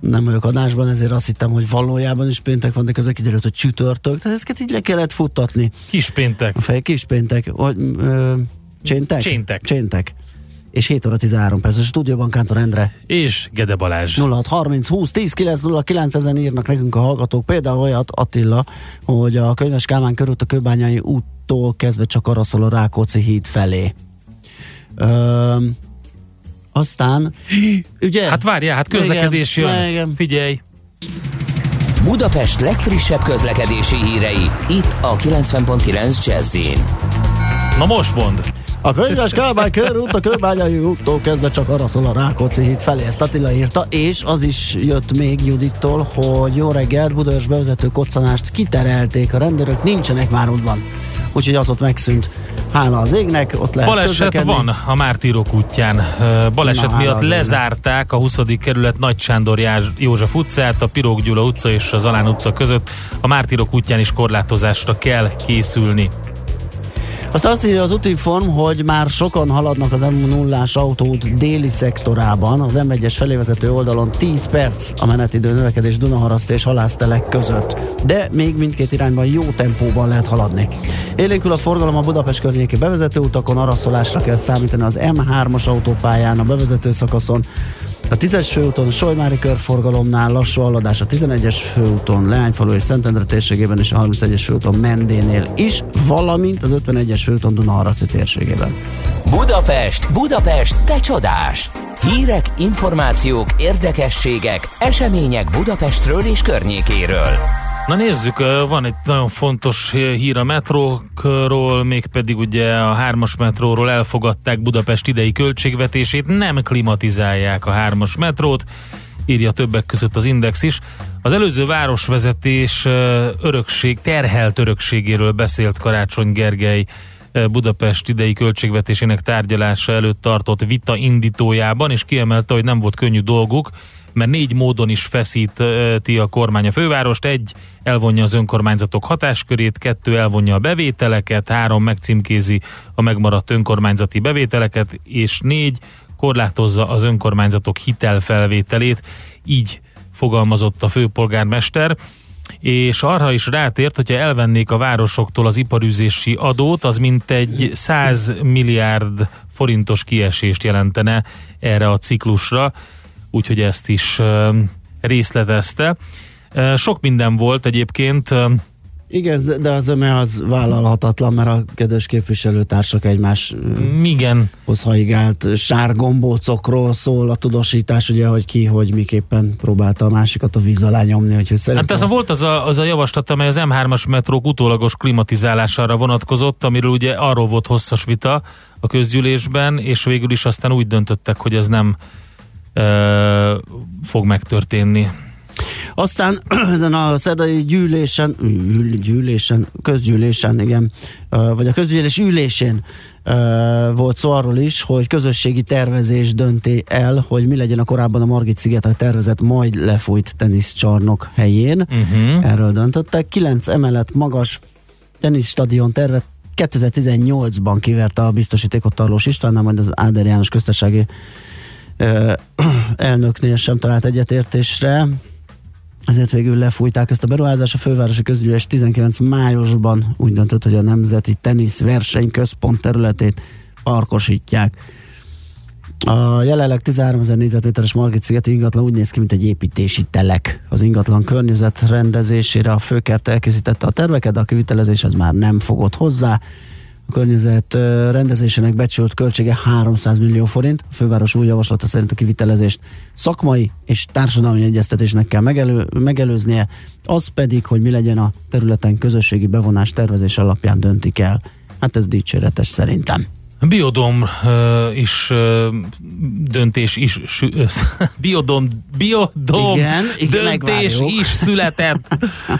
nem vagyok adásban, ezért azt hittem, hogy valójában is péntek van, de közben kiderült, hogy csütörtök, tehát ezeket így le kellett futtatni. Kis péntek. A fej kis péntek, vagy ö, cséntek? Cséntek. Cséntek. És 7 óra 13 perc. A stúdióban Kántor Endre. És Gede Balázs. 0630 20 10 909 ezen írnak nekünk a hallgatók. Például olyat Attila, hogy a Könyves Kálmán körút a Kőbányai úttól kezdve csak arra szól a Rákóczi híd felé. Öm, aztán, ugye? Hát várjál, hát közlekedés Igen, jön. igen. Figyelj! Budapest legfrissebb közlekedési hírei, itt a 90.9 jazz Na most mond! A könyves Kálmán körút a Kőbányai úttól kezdve csak arra szól a Rákóczi híd felé. Ezt Attila írta, és az is jött még Judittól, hogy jó reggel, Budaörs bevezető koccanást kiterelték a rendőrök, nincsenek már útban. Úgyhogy az ott megszűnt. Hála az égnek, ott lehet Baleset közlekedni. van a Mártírok útján. Baleset Na, miatt lezárták a 20. kerület Nagy Sándor József utcát, a Pirók Gyula utca és az Alán utca között. A Mártírok útján is korlátozásra kell készülni. Aztán azt írja az útinform, hogy már sokan haladnak az m 0 autóút déli szektorában, az M1-es felé vezető oldalon 10 perc a menetidő növekedés Dunaharaszt és Halásztelek között. De még mindkét irányban jó tempóban lehet haladni. Élénkül a forgalom a Budapest környéki bevezető utakon, araszolásra kell számítani az M3-as autópályán, a bevezető szakaszon, a 10-es főúton Solymári körforgalomnál lassú haladás a 11-es főúton Leányfalu és Szentendre térségében és a 31-es főúton Mendénél is, valamint az 51-es főúton Dunaharaszti térségében. Budapest, Budapest, te csodás! Hírek, információk, érdekességek, események Budapestről és környékéről. Na nézzük, van egy nagyon fontos hír a metrókról, mégpedig ugye a hármas metróról elfogadták Budapest idei költségvetését, nem klimatizálják a hármas metrót, írja többek között az Index is. Az előző városvezetés örökség, terhelt örökségéről beszélt Karácsony Gergely Budapest idei költségvetésének tárgyalása előtt tartott vita indítójában, és kiemelte, hogy nem volt könnyű dolguk, mert négy módon is feszíti a kormány a fővárost. Egy, elvonja az önkormányzatok hatáskörét, kettő, elvonja a bevételeket, három, megcímkézi a megmaradt önkormányzati bevételeket, és négy, korlátozza az önkormányzatok hitelfelvételét. Így fogalmazott a főpolgármester és arra is rátért, hogyha elvennék a városoktól az iparűzési adót, az mintegy 100 milliárd forintos kiesést jelentene erre a ciklusra, úgyhogy ezt is ö, részletezte. Ö, Sok minden volt egyébként, ö, Igen, de az öme az vállalhatatlan, mert a kedves képviselőtársak egymáshoz igen, haigált sárgombócokról szól a tudósítás, ugye, hogy ki, hogy miképpen próbálta a másikat a víz alá nyomni, hogy Hát ez a volt az a, az a javaslat, amely az M3-as metrók utólagos klimatizálására vonatkozott, amiről ugye arról volt hosszas vita a közgyűlésben, és végül is aztán úgy döntöttek, hogy ez nem fog megtörténni. Aztán (clears throat) ezen a szerdai gyűlésen, gyűlésen, közgyűlésen, igen, vagy a közgyűlés ülésén volt szó arról is, hogy közösségi tervezés dönti el, hogy mi legyen a korábban a Margit szigetre tervezett majd lefújt teniszcsarnok helyén. Uh-huh. Erről döntöttek. Kilenc emelet magas teniszstadion tervet 2018-ban kiverte a biztosítékot Tarlós Istvánnál, majd az Áder János köztársasági ö, (clears throat) elnöknél sem talált egyetértésre. Ezért végül lefújták ezt a beruházást. A fővárosi közgyűlés 19 májusban úgy döntött, hogy a Nemzeti Tenisz Verseny Központ területét parkosítják. A jelenleg 13 ezer négyzetméteres Margit szigeti ingatlan úgy néz ki, mint egy építési telek. Az ingatlan környezet rendezésére a főkert elkészítette a terveket, de a kivitelezés az már nem fogott hozzá. A környezet rendezésének becsült költsége 300 millió forint. A főváros új javaslata szerint a kivitelezést szakmai és társadalmi egyeztetésnek kell megelő, megelőznie, az pedig, hogy mi legyen a területen közösségi bevonás tervezés alapján döntik el. Hát ez dicséretes szerintem. Biodom uh, is uh, döntés is sü, uh, (laughs) biodom, biodom Igen, igen, döntés megvárjuk. is született.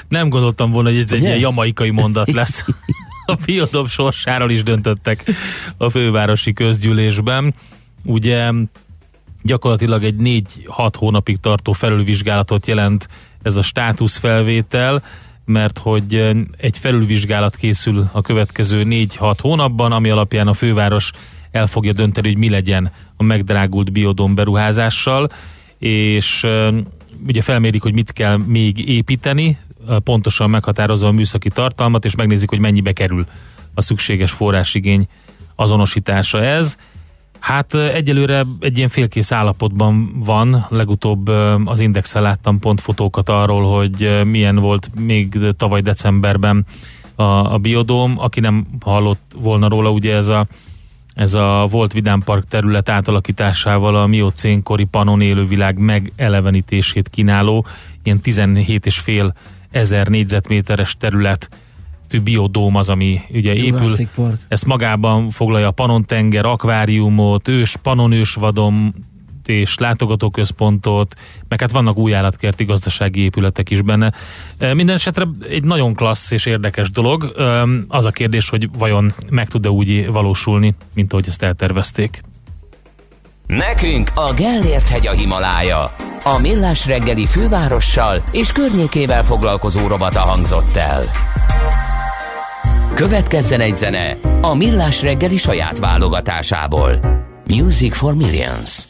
Nem gondoltam volna, hogy ez egy Ugye? ilyen jamaikai mondat lesz. (laughs) A biodom sorsáról is döntöttek a fővárosi közgyűlésben. Ugye gyakorlatilag egy 4-6 hónapig tartó felülvizsgálatot jelent ez a státuszfelvétel, mert hogy egy felülvizsgálat készül a következő 4-6 hónapban, ami alapján a főváros el fogja dönteni, hogy mi legyen a megdrágult biodom beruházással, és ugye felmérik, hogy mit kell még építeni, pontosan meghatározva a műszaki tartalmat, és megnézik, hogy mennyibe kerül a szükséges forrásigény azonosítása ez. Hát egyelőre egy ilyen félkész állapotban van. Legutóbb az Indexel láttam pont fotókat arról, hogy milyen volt még tavaly decemberben a, a biodóm. Aki nem hallott volna róla, ugye ez a ez a volt Vidám Park terület átalakításával a miocénkori panon élővilág megelevenítését kínáló ilyen 17,5 ezer négyzetméteres terület biodóm az, ami ugye épül. Park. Ezt magában foglalja a Panontenger, akváriumot, ős, panonősvadom és látogatóközpontot, meg hát vannak új állatkerti gazdasági épületek is benne. Minden esetre egy nagyon klassz és érdekes dolog. Az a kérdés, hogy vajon meg tud-e úgy valósulni, mint ahogy ezt eltervezték. Nekünk a Gellért hegy a Himalája. A Millás reggeli fővárossal és környékével foglalkozó rovata hangzott el. Következzen egy zene a Millás reggeli saját válogatásából. Music for Millions.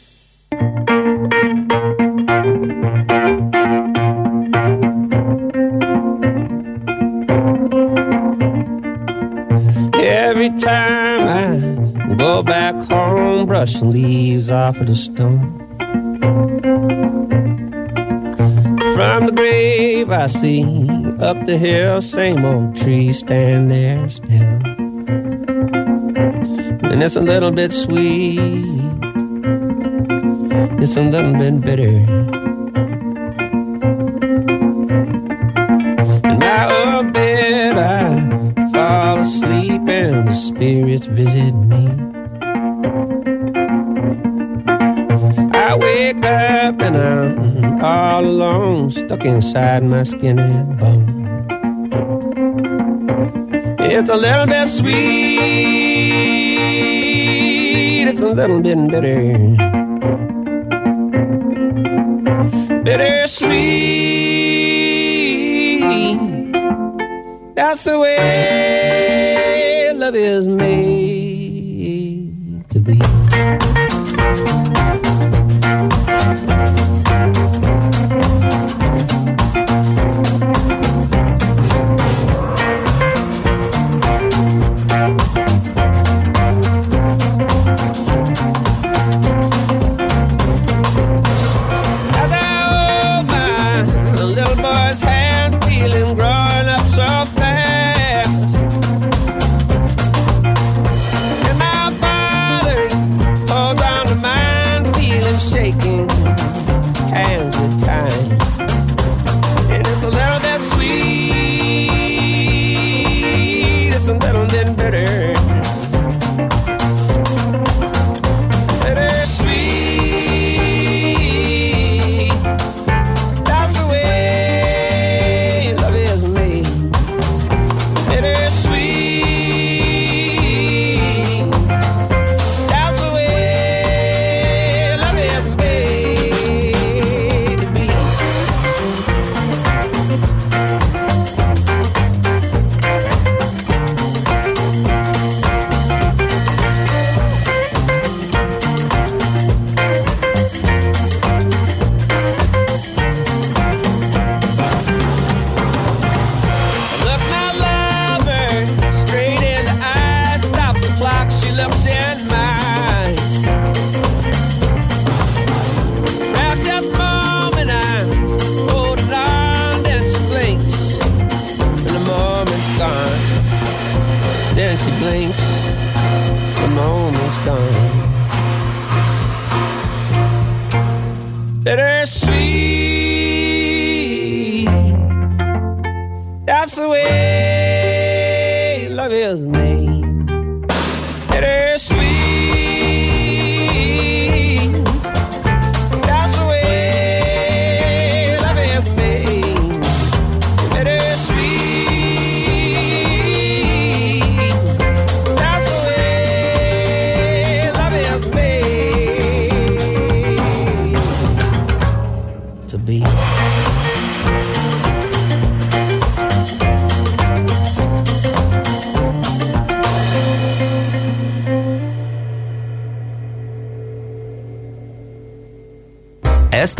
Every time go back home, brushing leaves off of the stone. From the grave I see up the hill, same old tree stand there still. And it's a little bit sweet, it's a little bit bitter. Spirits visit me. And I'm all alone, stuck inside my skin and bone. It's a little bit sweet, it's a little bit bitter. Bitter sweet. That's the way love is made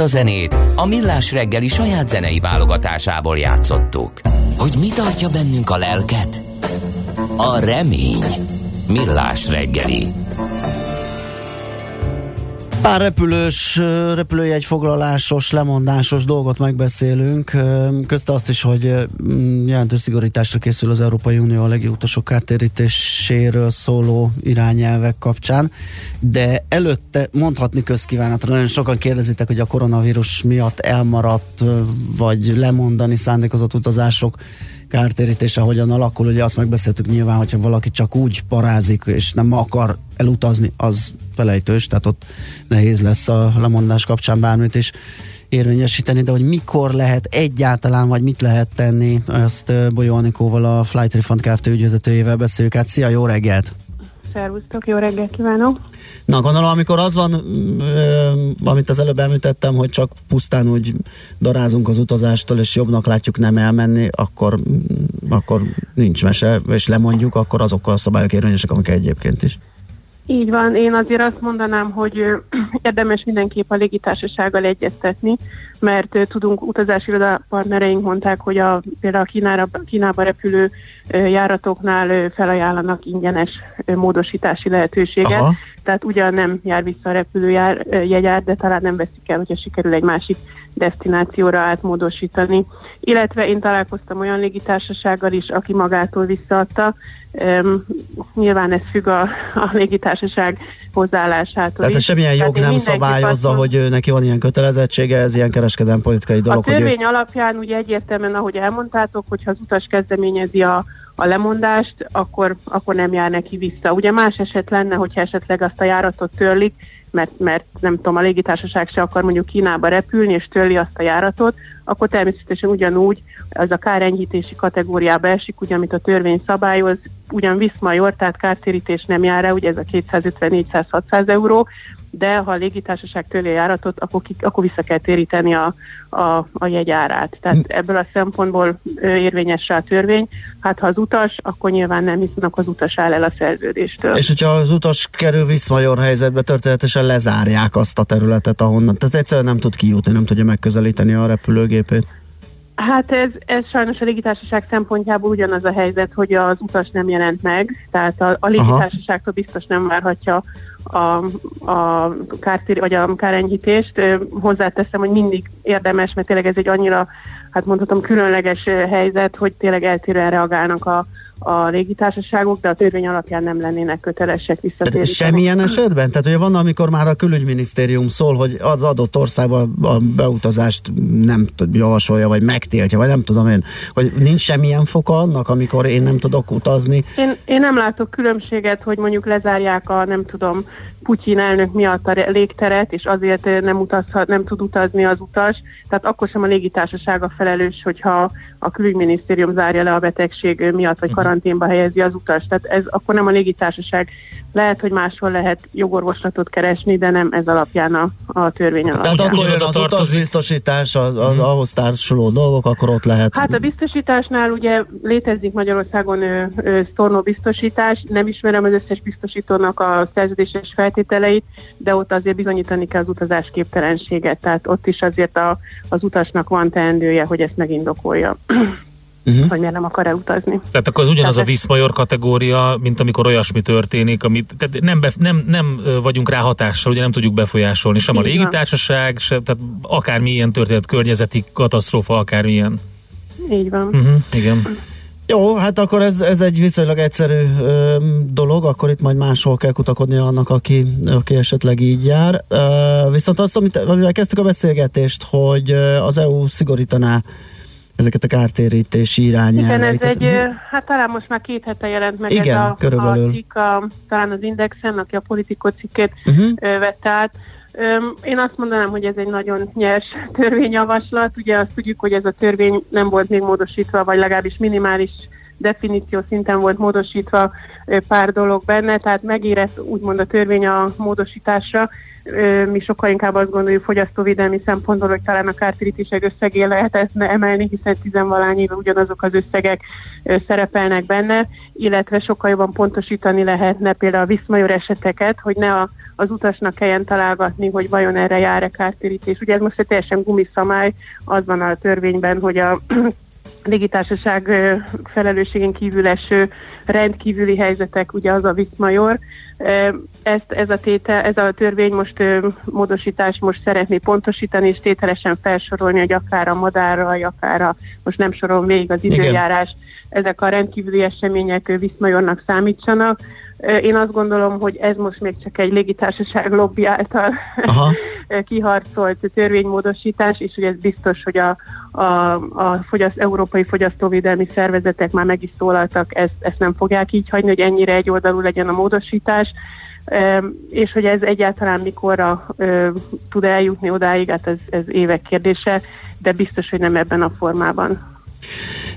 zenét a Millás reggeli saját zenei válogatásából játszottuk. Hogy mi tartja bennünk a lelket? A remény. Millás reggeli. Pár repülős, ö, repülőjegy foglalásos, lemondásos dolgot megbeszélünk. Ö, Közte azt is, hogy jelentős szigorításra készül az Európai Unió a legiutasok kártérítéséről szóló irányelvek kapcsán, de előtte mondhatni közkívánatra, nagyon sokan kérdezitek, hogy a koronavírus miatt elmaradt, vagy lemondani szándékozott utazások kártérítése hogyan alakul, ugye azt megbeszéltük nyilván, hogyha valaki csak úgy parázik, és nem akar elutazni, az felejtős, tehát ott nehéz lesz a lemondás kapcsán bármit is érvényesíteni, de hogy mikor lehet egyáltalán, vagy mit lehet tenni, azt ö, Bolyó Anikóval, a Flight Refund Kft. ügyvezetőjével beszéljük át. Szia, jó reggelt! Szervusztok, jó reggelt kívánok! Na, gondolom, amikor az van, ö, amit az előbb említettem, hogy csak pusztán úgy darázunk az utazástól, és jobbnak látjuk nem elmenni, akkor, mm, akkor nincs mese, és lemondjuk, akkor azokkal a szabályok érvényesek, amik egyébként is. Így van, én azért azt mondanám, hogy (clears throat) érdemes mindenképp a légitársasággal egyeztetni, mert tudunk utazási partnereink mondták, hogy a, például a Kínára, Kínába repülő járatoknál felajánlanak ingyenes módosítási lehetőséget, Aha. tehát ugyan nem jár vissza a repülőjár ö, jegyár, de talán nem veszik el, hogyha sikerül egy másik destinációra átmódosítani. Illetve én találkoztam olyan légitársasággal is, aki magától visszaadta. Um, nyilván ez függ a, a légitársaság hozzáállásától Tehát is. semmilyen Tehát jog én nem szabályozza, mond- hogy ő, neki van ilyen kötelezettsége, ez ilyen kereskedelmi politikai dolog, a hogy ő törvény alapján ugye egyértelműen, ahogy elmondtátok, hogyha az utas kezdeményezi a, a lemondást, akkor, akkor nem jár neki vissza. Ugye más eset lenne, hogyha esetleg azt a járatot törlik, mert, mert nem tudom, a légitársaság se akar mondjuk Kínába repülni, és törli azt a járatot, akkor természetesen ugyanúgy az a kárenyhítési kategóriába esik, ugye, amit a törvény szabályoz, ugyan visz major, tehát kártérítés nem jár el, ugye ez a 250-400-600 euró, de ha a légitársaság a járatot, akkor, ki, akkor vissza kell téríteni a, a, a jegyárát. Tehát ebből a szempontból érvényes a törvény. Hát ha az utas, akkor nyilván nem, hiszen akkor az utas áll el a szerződéstől. És hogyha az utas kerül viszmajor helyzetbe, történetesen lezárják azt a területet, ahonnan. Tehát egyszerűen nem tud kijutni, nem tudja megközelíteni a repülőgépét. Hát ez, ez sajnos a légitársaság szempontjából ugyanaz a helyzet, hogy az utas nem jelent meg, tehát a, a légitársaságtól biztos nem várhatja a, a, kártér, vagy a kárenyhítést. Hozzáteszem, hogy mindig érdemes, mert tényleg ez egy annyira, hát mondhatom, különleges helyzet, hogy tényleg eltérően reagálnak a, a légitársaságok, de a törvény alapján nem lennének kötelesek Tehát visszatéríteni. semmilyen esetben? Tehát ugye van, amikor már a külügyminisztérium szól, hogy az adott országban a beutazást nem tud, javasolja, vagy megtiltja, vagy nem tudom én, hogy nincs semmilyen foka annak, amikor én nem tudok utazni. Én, én nem látok különbséget, hogy mondjuk lezárják a, nem tudom, Putyin elnök miatt a re- légteret, és azért nem, utazhat, nem tud utazni az utas. Tehát akkor sem a légitársaság a felelős, hogyha a külügyminisztérium zárja le a betegség miatt, vagy karanténba helyezi az utas. Tehát ez akkor nem a légitársaság. Lehet, hogy máshol lehet jogorvoslatot keresni, de nem ez alapján a, a törvény alapján. Tehát akkor jön az utasbiztosítás, az, az, ahhoz társuló dolgok, akkor ott lehet. Hát a biztosításnál ugye létezik Magyarországon ö, biztosítás, nem ismerem az összes biztosítónak a szerződéses feltételeit, de ott azért bizonyítani kell az utazás képtelenséget, tehát ott is azért a, az utasnak van teendője, hogy ezt megindokolja, Uh-huh. hogy miért nem akar elutazni. Tehát akkor az ugyanaz a Tehát ez- viszmajor kategória, mint amikor olyasmi történik, amit tehát nem, be, nem, nem vagyunk rá hatással, ugye nem tudjuk befolyásolni, sem a légitársaság, sem, tehát akármilyen történet, környezeti katasztrófa, akármilyen. Így van. Uh-huh, igen. Jó, hát akkor ez, ez egy viszonylag egyszerű ö, dolog, akkor itt majd máshol kell kutakodni annak, aki, aki esetleg így jár. Ö, viszont azt, amit, amivel kezdtük a beszélgetést, hogy az EU szigorítaná ezeket a kártérítési irányelveit. Igen, ez egy, hát talán most már két hete jelent meg Igen, ez a, körülbelül. a cikk, a, talán az Indexen, aki a politikó cikkét Mhm. uh-huh. vette át. Én azt mondanám, hogy ez egy nagyon nyers (laughs) törvényjavaslat. Ugye azt tudjuk, hogy ez a törvény nem volt még módosítva, vagy legalábbis minimális definíció szinten volt módosítva pár dolog benne, tehát megérett úgymond a törvény a módosításra. Mi sokkal inkább azt gondoljuk fogyasztóvédelmi szempontból, hogy talán a kártérítések összegé lehetne emelni, hiszen tizenvalány éve ugyanazok az összegek szerepelnek benne, illetve sokkal jobban pontosítani lehetne például a viszmajor eseteket, hogy ne a, az utasnak kelljen találgatni, hogy vajon erre jár-e kártérítés. Ugye ez most egy teljesen gumiszamály, az van a törvényben, hogy a légitársaság felelősségén kívül eső rendkívüli helyzetek, ugye az a viszmajor. Ezt, ez, a tétel, ez a törvény most módosítás most szeretné pontosítani, és tételesen felsorolni, hogy akár a madárral, akár a, most nem sorolom végig az Igen. időjárás, ezek a rendkívüli események viszmajornak számítsanak. Én azt gondolom, hogy ez most még csak egy légitársaság lobby által Aha. (laughs) kiharcolt törvénymódosítás, és hogy ez biztos, hogy a, a, a fogyaszt, európai fogyasztóvédelmi szervezetek már meg is szólaltak, ezt, ezt nem fogják így hagyni, hogy ennyire egyoldalú legyen a módosítás, és hogy ez egyáltalán mikorra tud eljutni odáig, hát ez, ez évek kérdése, de biztos, hogy nem ebben a formában.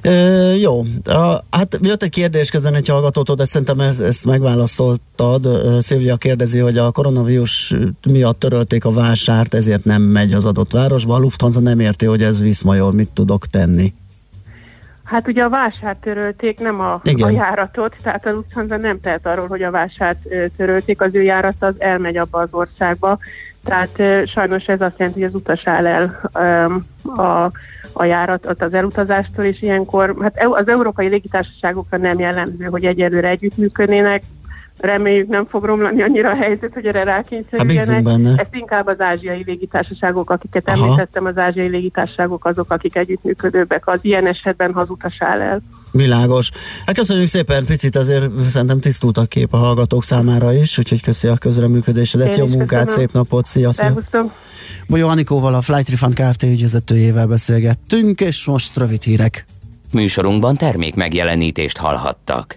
Ö, jó, a, hát jött egy kérdés közben egy hallgatótól, de szerintem ez, ezt megválaszoltad. Szilvia kérdezi, hogy a koronavírus miatt törölték a vásárt, ezért nem megy az adott városba. A Lufthansa nem érti, hogy ez Viszmajor, mit tudok tenni. Hát ugye a vásárt törölték, nem a, Igen. a járatot, tehát a Lufthansa nem tehet arról, hogy a vásárt törölték, az ő járata az elmegy abba az országba, tehát sajnos ez azt jelenti, hogy az utas áll el a, a járatot az elutazástól, és ilyenkor, hát az európai légitársaságokra nem jellemző, hogy egyelőre együttműködnének, reméljük nem fog romlani annyira a helyzet, hogy erre Hát rákényszerüljenek. benne. Ezt inkább az ázsiai légitársaságok, akiket Aha. említettem, az ázsiai légitársaságok azok, akik együttműködőbbek. Az ilyen esetben, ha az utas áll el. Világos. Hát köszönjük szépen, picit azért szerintem tisztult a kép a hallgatók számára is, úgyhogy köszi a közreműködésedet, jó munkát, köszönöm. szép napot, szia, szia. Bolyó Anikóval, a Flight Refund Kft. ügyvezetőjével beszélgettünk, és most rövid hírek. Műsorunkban termék megjelenítést hallhattak.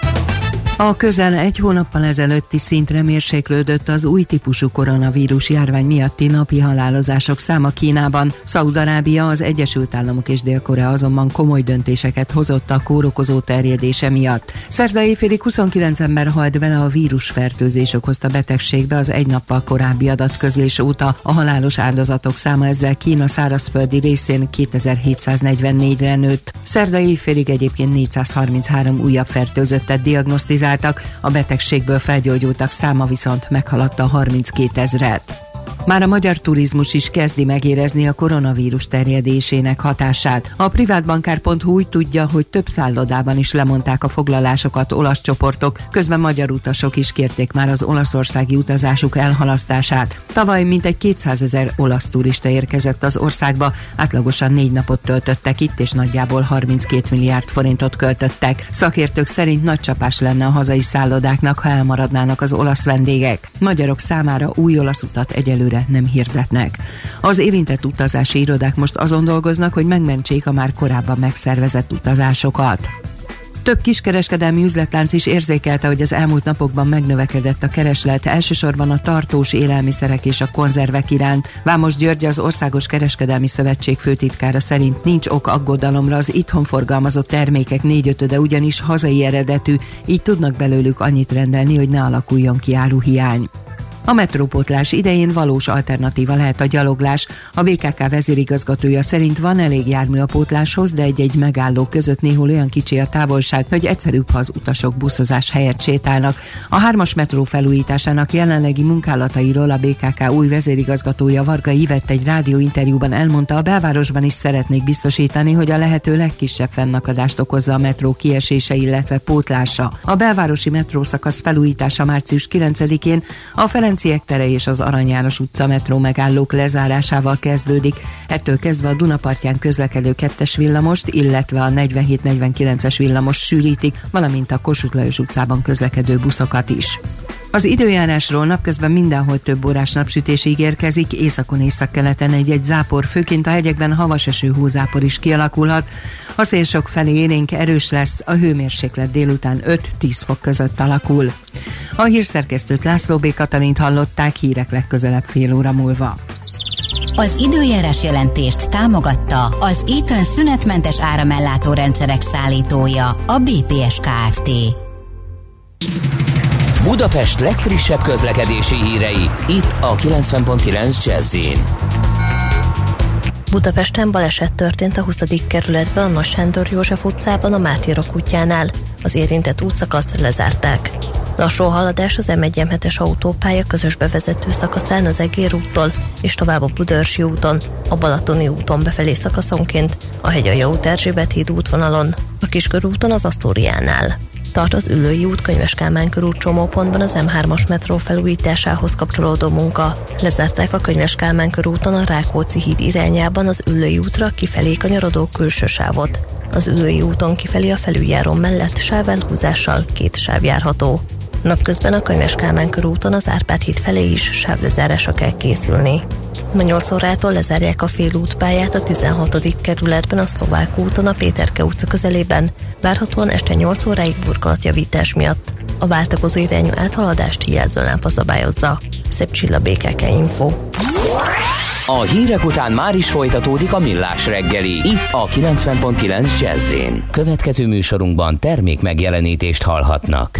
A közel egy hónappal ezelőtti szintre mérséklődött az új típusú koronavírus járvány miatti napi halálozások száma Kínában. Szaudarábia, az Egyesült Államok és Dél-Korea azonban komoly döntéseket hozott a kórokozó terjedése miatt. Szerda éjfélig 29 ember halt vele a vírusfertőzés okozta betegségbe az egy nappal korábbi adatközlés óta. A halálos áldozatok száma ezzel Kína szárazföldi részén 2744-re nőtt. Szerda éjfélig egyébként 433 újabb fertőzöttet diagnosztizáltak, a betegségből felgyógyultak száma viszont meghaladta a 32 ezret. Már a magyar turizmus is kezdi megérezni a koronavírus terjedésének hatását. A privátbankár.hu úgy tudja, hogy több szállodában is lemondták a foglalásokat olasz csoportok, közben magyar utasok is kérték már az olaszországi utazásuk elhalasztását. Tavaly mintegy 200 ezer olasz turista érkezett az országba, átlagosan négy napot töltöttek itt, és nagyjából 32 milliárd forintot költöttek. Szakértők szerint nagy csapás lenne a hazai szállodáknak, ha elmaradnának az olasz vendégek. Magyarok számára új olasz utat egyelőre nem hirdetnek. Az érintett utazási irodák most azon dolgoznak, hogy megmentsék a már korábban megszervezett utazásokat. Több kiskereskedelmi üzletlánc is érzékelte, hogy az elmúlt napokban megnövekedett a kereslet, elsősorban a tartós élelmiszerek és a konzervek iránt. Vámos György az Országos Kereskedelmi Szövetség főtitkára szerint nincs ok aggodalomra az itthon forgalmazott termékek négyötöde ugyanis hazai eredetű, így tudnak belőlük annyit rendelni, hogy ne alakuljon ki áruhiány. A metrópótlás idején valós alternatíva lehet a gyaloglás. A BKK vezérigazgatója szerint van elég jármű a pótláshoz, de egy-egy megálló között néhol olyan kicsi a távolság, hogy egyszerűbb, ha az utasok buszozás helyett sétálnak. A hármas metró felújításának jelenlegi munkálatairól a BKK új vezérigazgatója Varga Ivett egy rádióinterjúban elmondta, a belvárosban is szeretnék biztosítani, hogy a lehető legkisebb fennakadást okozza a metró kiesése, illetve pótlása. A belvárosi metrószakasz felújítása március 9-én a Ferenc Ferenciek tere és az Arany János utca metró megállók lezárásával kezdődik. Ettől kezdve a Dunapartján közlekedő kettes villamost, illetve a 47-49-es villamos sűrítik, valamint a Kossuth Lajos utcában közlekedő buszokat is. Az időjárásról napközben mindenhol több órás napsütés ígérkezik, északon északkeleten egy-egy zápor, főként a hegyekben havas eső hózápor is kialakulhat. A szél sok felé élénk erős lesz, a hőmérséklet délután 5-10 fok között alakul. A hírszerkesztőt László B. Katalint hallották hírek legközelebb fél óra múlva. Az időjárás jelentést támogatta az Eaton szünetmentes áramellátó rendszerek szállítója, a BPS Kft. Budapest legfrissebb közlekedési hírei, itt a 90.9 jazz Budapesten baleset történt a 20. kerületben a Nagy Sándor József utcában a Mártírok útjánál. Az érintett útszakaszt lezárták. Lassú haladás az m 1 es autópálya közös bevezető szakaszán az Egér úttól, és tovább a Budörsi úton, a Balatoni úton befelé szakaszonként, a Hegyalja út Erzsébet híd útvonalon, a Kiskörúton az Asztóriánál. Tart az Ülői út Könyves Kálmán körút csomópontban az M3-as metró felújításához kapcsolódó munka. Lezárták a Könyves Kálmán körúton a Rákóczi híd irányában az Ülői útra kifelé kanyarodó külső sávot. Az Ülői úton kifelé a felüljáró mellett sávelhúzással két sáv járható. Napközben a Könyves Kálmán körúton az Árpád híd felé is sávlezárásra kell készülni. Ma 8 órától lezárják a félútpályát a 16. kerületben a Szlovák úton a Péterke utca közelében, várhatóan este 8 óráig burkolatjavítás miatt. A váltakozó irányú áthaladást lámpa szabályozza. Szép Csilla BKK Info. A hírek után már is folytatódik a millás reggeli, itt a 90.9 jazz Következő műsorunkban termék megjelenítést hallhatnak.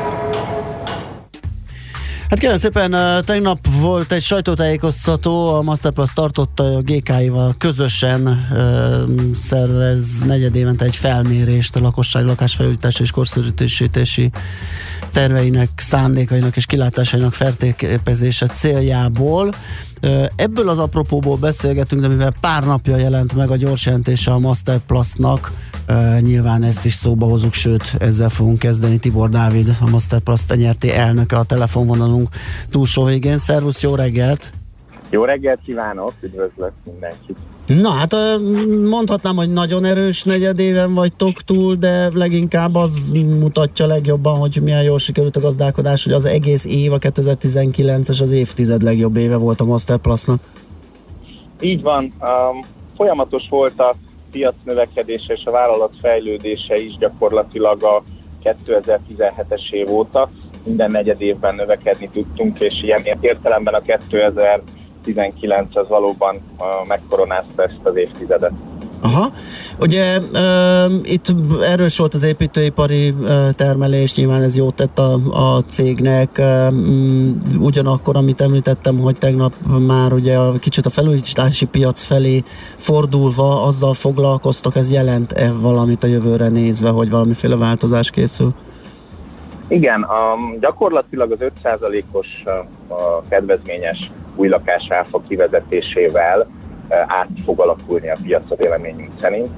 Hát kérem szépen, tegnap volt egy sajtótájékoztató, a Masterplus tartotta a GK-ival közösen szervez negyedévente egy felmérést a lakosság lakásfelújítás és korszerűsítési terveinek, szándékainak és kilátásainak feltérképezése céljából. Ebből az apropóból beszélgetünk, de mivel pár napja jelent meg a gyors jelentése a Masterplus-nak, ö, nyilván ezt is szóba hozunk, sőt, ezzel fogunk kezdeni. Tibor Dávid, a Masterplus tenyerté elnöke a telefonvonalunk túlsó végén. Szervusz, jó reggelt! Jó reggelt kívánok, üdvözlök mindenkit. Na hát mondhatnám, hogy nagyon erős negyedéven vagytok túl, de leginkább az mutatja legjobban, hogy milyen jól sikerült a gazdálkodás, hogy az egész év, a 2019-es az évtized legjobb éve volt a Masterplusnak. Így van, um, folyamatos volt a piac növekedése és a vállalat fejlődése is gyakorlatilag a 2017-es év óta. Minden negyed évben növekedni tudtunk, és ilyen értelemben a 2019 az valóban megkoronázta ezt az évtizedet. Aha. Ugye uh, itt erős volt az építőipari uh, termelés, nyilván ez jót tett a, a cégnek. Uh, ugyanakkor, amit említettem, hogy tegnap már ugye a, kicsit a felújítási piac felé fordulva azzal foglalkoztak, ez jelent-e valamit a jövőre nézve, hogy valamiféle változás készül? Igen, um, gyakorlatilag az 5%-os uh, kedvezményes új lakás áfa kivezetésével át fog alakulni a piac a véleményünk szerint.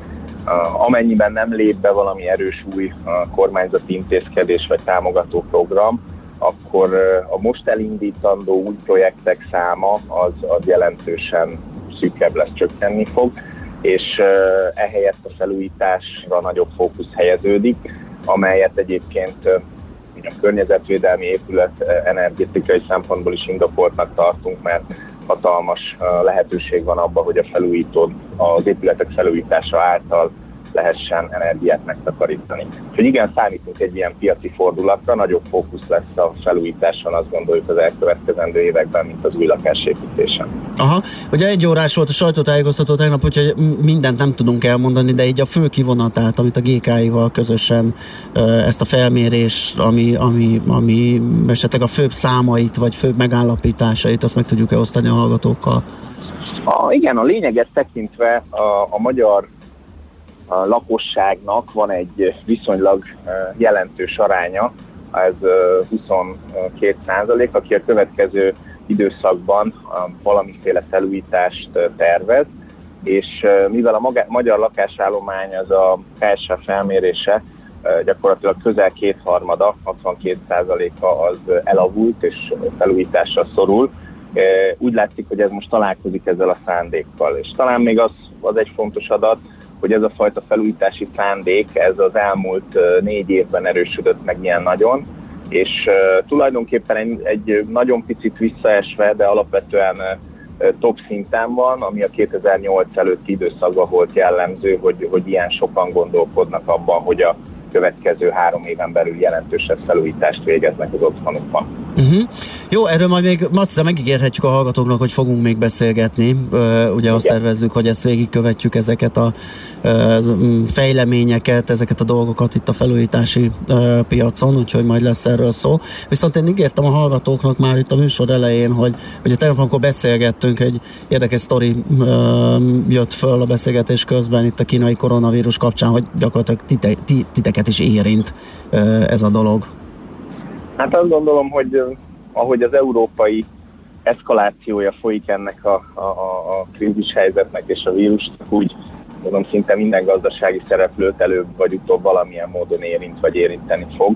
Uh, amennyiben nem lép be valami erős új uh, kormányzati intézkedés vagy támogató program, akkor a most elindítandó új projektek száma az, az jelentősen szűkebb lesz, csökkenni fog, és ehelyett a felújításra nagyobb fókusz helyeződik, amelyet egyébként a környezetvédelmi épület eh, energetikai szempontból is indokoltnak tartunk, mert hatalmas eh, lehetőség van abban, hogy a felújító, az épületek felújítása által lehessen energiát megtakarítani. Úgyhogy igen, számítunk egy ilyen piaci fordulatra, nagyobb fókusz lesz a felújításon, azt gondoljuk az elkövetkezendő években, mint az új lakásépítésen. Aha, ugye egy órás volt a sajtótájékoztató tegnap, úgyhogy mindent nem tudunk elmondani, de így a fő kivonatát, amit a GK-ival közösen ezt a felmérés, ami, ami, ami esetleg a főbb számait, vagy főbb megállapításait, azt meg tudjuk-e osztani a hallgatókkal? A, igen, a lényeget tekintve a, a magyar a lakosságnak van egy viszonylag jelentős aránya, ez 22 százalék, aki a következő időszakban valamiféle felújítást tervez, és mivel a magyar lakásállomány az a felső felmérése gyakorlatilag közel kétharmada, 62 százaléka az elavult és felújításra szorul, úgy látszik, hogy ez most találkozik ezzel a szándékkal. És talán még az, az egy fontos adat, hogy ez a fajta felújítási szándék, ez az elmúlt négy évben erősödött meg ilyen nagyon, és tulajdonképpen egy, egy nagyon picit visszaesve, de alapvetően top szinten van, ami a 2008 előtti időszakban volt jellemző, hogy, hogy ilyen sokan gondolkodnak abban, hogy a következő három éven belül jelentősebb felújítást végeznek az otthonukban. Uh-huh. Jó, erről majd még azt hiszem megígérhetjük a hallgatóknak, hogy fogunk még beszélgetni. Uh, ugye azt Igen. tervezzük, hogy ezt végigkövetjük ezeket a uh, fejleményeket, ezeket a dolgokat itt a felújítási uh, piacon, úgyhogy majd lesz erről szó. Viszont én ígértem a hallgatóknak már itt a műsor elején, hogy ugye tegnap, amikor beszélgettünk, egy érdekes sztori uh, jött föl a beszélgetés közben itt a kínai koronavírus kapcsán, hogy gyakorlatilag tite, titeket is érint uh, ez a dolog. Hát azt gondolom, hogy ahogy az európai eszkalációja folyik ennek a, a, a krízis helyzetnek és a vírusnak, úgy mondom, szinte minden gazdasági szereplőt előbb vagy utóbb valamilyen módon érint vagy érinteni fog.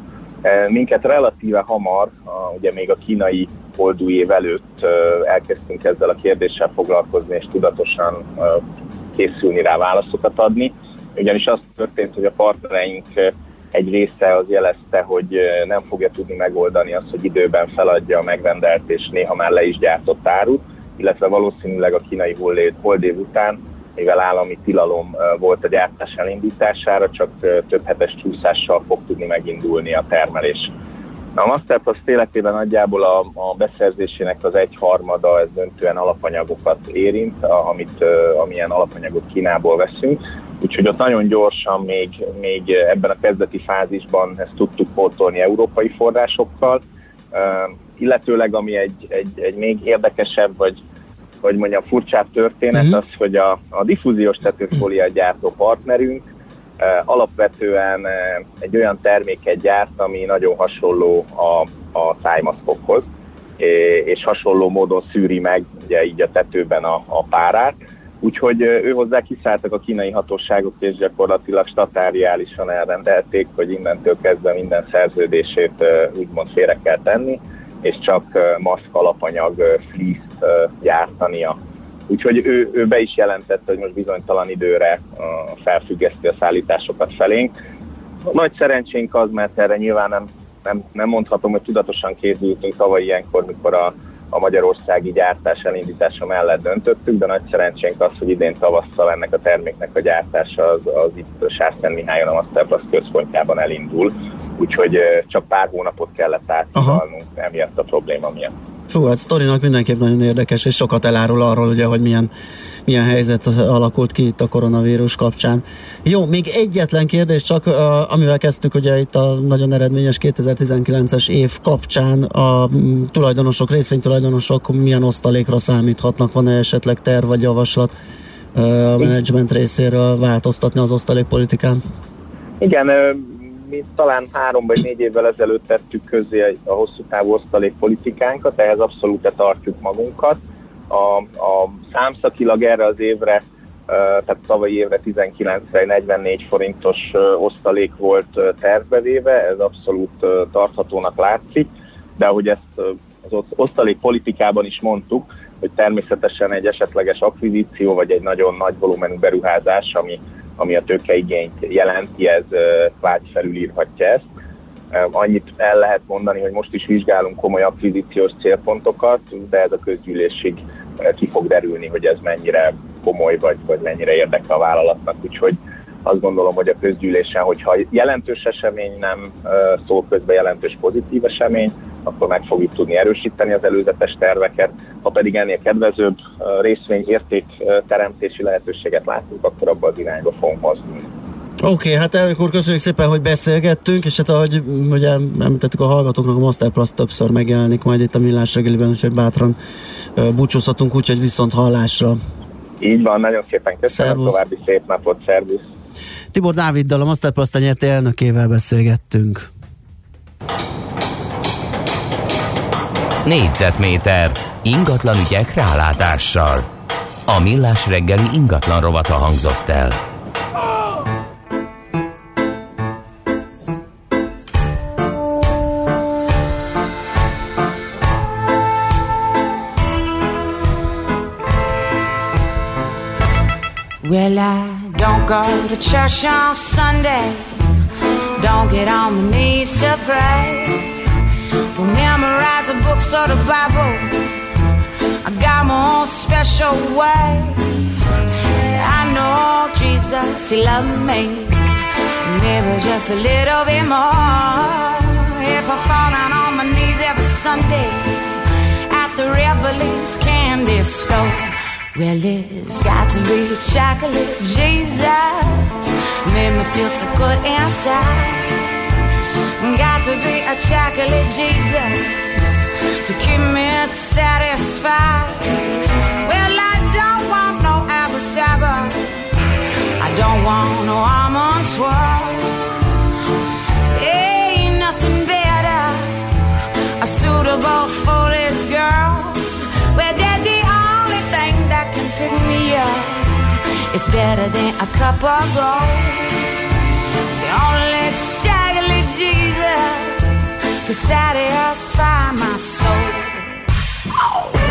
Minket relatíve hamar, ugye még a kínai holdúj év előtt elkezdtünk ezzel a kérdéssel foglalkozni és tudatosan készülni rá válaszokat adni, ugyanis az történt, hogy a partnereink egy része az jelezte, hogy nem fogja tudni megoldani azt, hogy időben feladja a megrendelt és néha már le is gyártott árut, illetve valószínűleg a kínai holdév után, mivel állami tilalom volt a gyártás elindítására, csak több hetes csúszással fog tudni megindulni a termelés. A Masterplus életében nagyjából a, a beszerzésének az egyharmada, ez döntően alapanyagokat érint, amit, amilyen alapanyagot Kínából veszünk, úgyhogy ott nagyon gyorsan még, még ebben a kezdeti fázisban ezt tudtuk pótolni európai forrásokkal. illetőleg ami egy, egy, egy még érdekesebb, vagy hogy mondjam, furcsább történet Mhm. az, hogy a, a diffúziós tetőfólia gyártó partnerünk eh, alapvetően eh, egy olyan terméket gyárt, ami nagyon hasonló a, a szájmaszkokhoz, és hasonló módon szűri meg ugye így a tetőben a, a párát. Úgyhogy ő hozzá kiszálltak a kínai hatóságok, és gyakorlatilag statáriálisan elrendelték, hogy innentől kezdve minden szerződését úgymond félre kell tenni, és csak maszk alapanyag fleece gyártania. Úgyhogy ő, ő be is jelentette, hogy most bizonytalan időre felfüggeszti a szállításokat felénk. Nagy szerencsénk az, mert erre nyilván nem, nem, nem mondhatom, hogy tudatosan készültünk tavaly ilyenkor, mikor a, a magyarországi gyártás elindítása mellett döntöttük, de nagy szerencsénk az, hogy idén tavasszal ennek a terméknek a gyártása az, az itt Sárszent Mihályon a Masterplus központjában elindul, úgyhogy csak pár hónapot kellett átidalnunk emiatt a probléma miatt. Fú, hát sztorinak mindenképp nagyon érdekes, és sokat elárul arról, ugye, hogy milyen, milyen helyzet alakult ki itt a koronavírus kapcsán. Jó, még egyetlen kérdés csak, amivel kezdtük ugye itt a nagyon eredményes 2019-es év kapcsán a mm, tulajdonosok, részvénytulajdonosok milyen osztalékra számíthatnak, van-e esetleg terv vagy javaslat a menedzsment részéről változtatni az osztalékpolitikán? Igen, mi talán három vagy négy évvel ezelőtt tettük közé a hosszú távú osztalékpolitikánkat, ehhez abszolút tartjuk magunkat. A, a számszakilag erre az évre, tehát tavalyi évre 19-re 44 forintos osztalék volt tervbevéve, ez abszolút tarthatónak látszik, de ahogy ezt az osz- osztalékpolitikában is mondtuk, hogy természetesen egy esetleges akvizíció, vagy egy nagyon nagy volumenű beruházás, ami, ami a tőkeigényt jelenti, ez vágy felülírhatja ezt. Annyit el lehet mondani, hogy most is vizsgálunk komoly akvizíciós célpontokat, de ez a közgyűlésig ki fog derülni, hogy ez mennyire komoly, vagy, vagy mennyire érdekel a vállalatnak. Úgyhogy azt gondolom, hogy a közgyűlésen, hogyha jelentős esemény nem szól közben jelentős pozitív esemény, akkor meg fogjuk tudni erősíteni az előzetes terveket. Ha pedig ennél kedvezőbb ö, részvény érték ö, teremtési lehetőséget látunk, akkor abban az irányba fogunk mozdulni. Oké, okay, hát elnök úr, köszönjük szépen, hogy beszélgettünk, és hát ahogy mm, ugye említettük a hallgatóknak, a Masterplus többször megjelenik majd itt a millás reggeliben, úgyhogy bátran ö, búcsúzhatunk, úgyhogy viszont hallásra. Így van, nagyon szépen köszönöm, Szervusz. további szép napot, szervusz! Tibor Dáviddal, a Masterplus nyerti elnökével beszélgettünk. Négyzetméter ingatlan ügyek rálátással. A millás reggeli ingatlan rovata hangzott el. Well, I don't go to church on Sunday. Don't get on my knees to pray. Don't memorize the books or the Bible. I got my own special way. I know Jesus, He loved me. Maybe just a little bit more. If I fall down on my knees every Sunday at the Revelings candy store. Well, it's got to be chocolate Jesus. Made me feel so good inside. Got to be a chocolate Jesus to keep me satisfied. Well, I don't want no apple cider. I don't want no almond twirl. Ain't nothing better, a suitable It's better than a cup of gold. It's only chocolate Jesus could satisfy my soul. Well,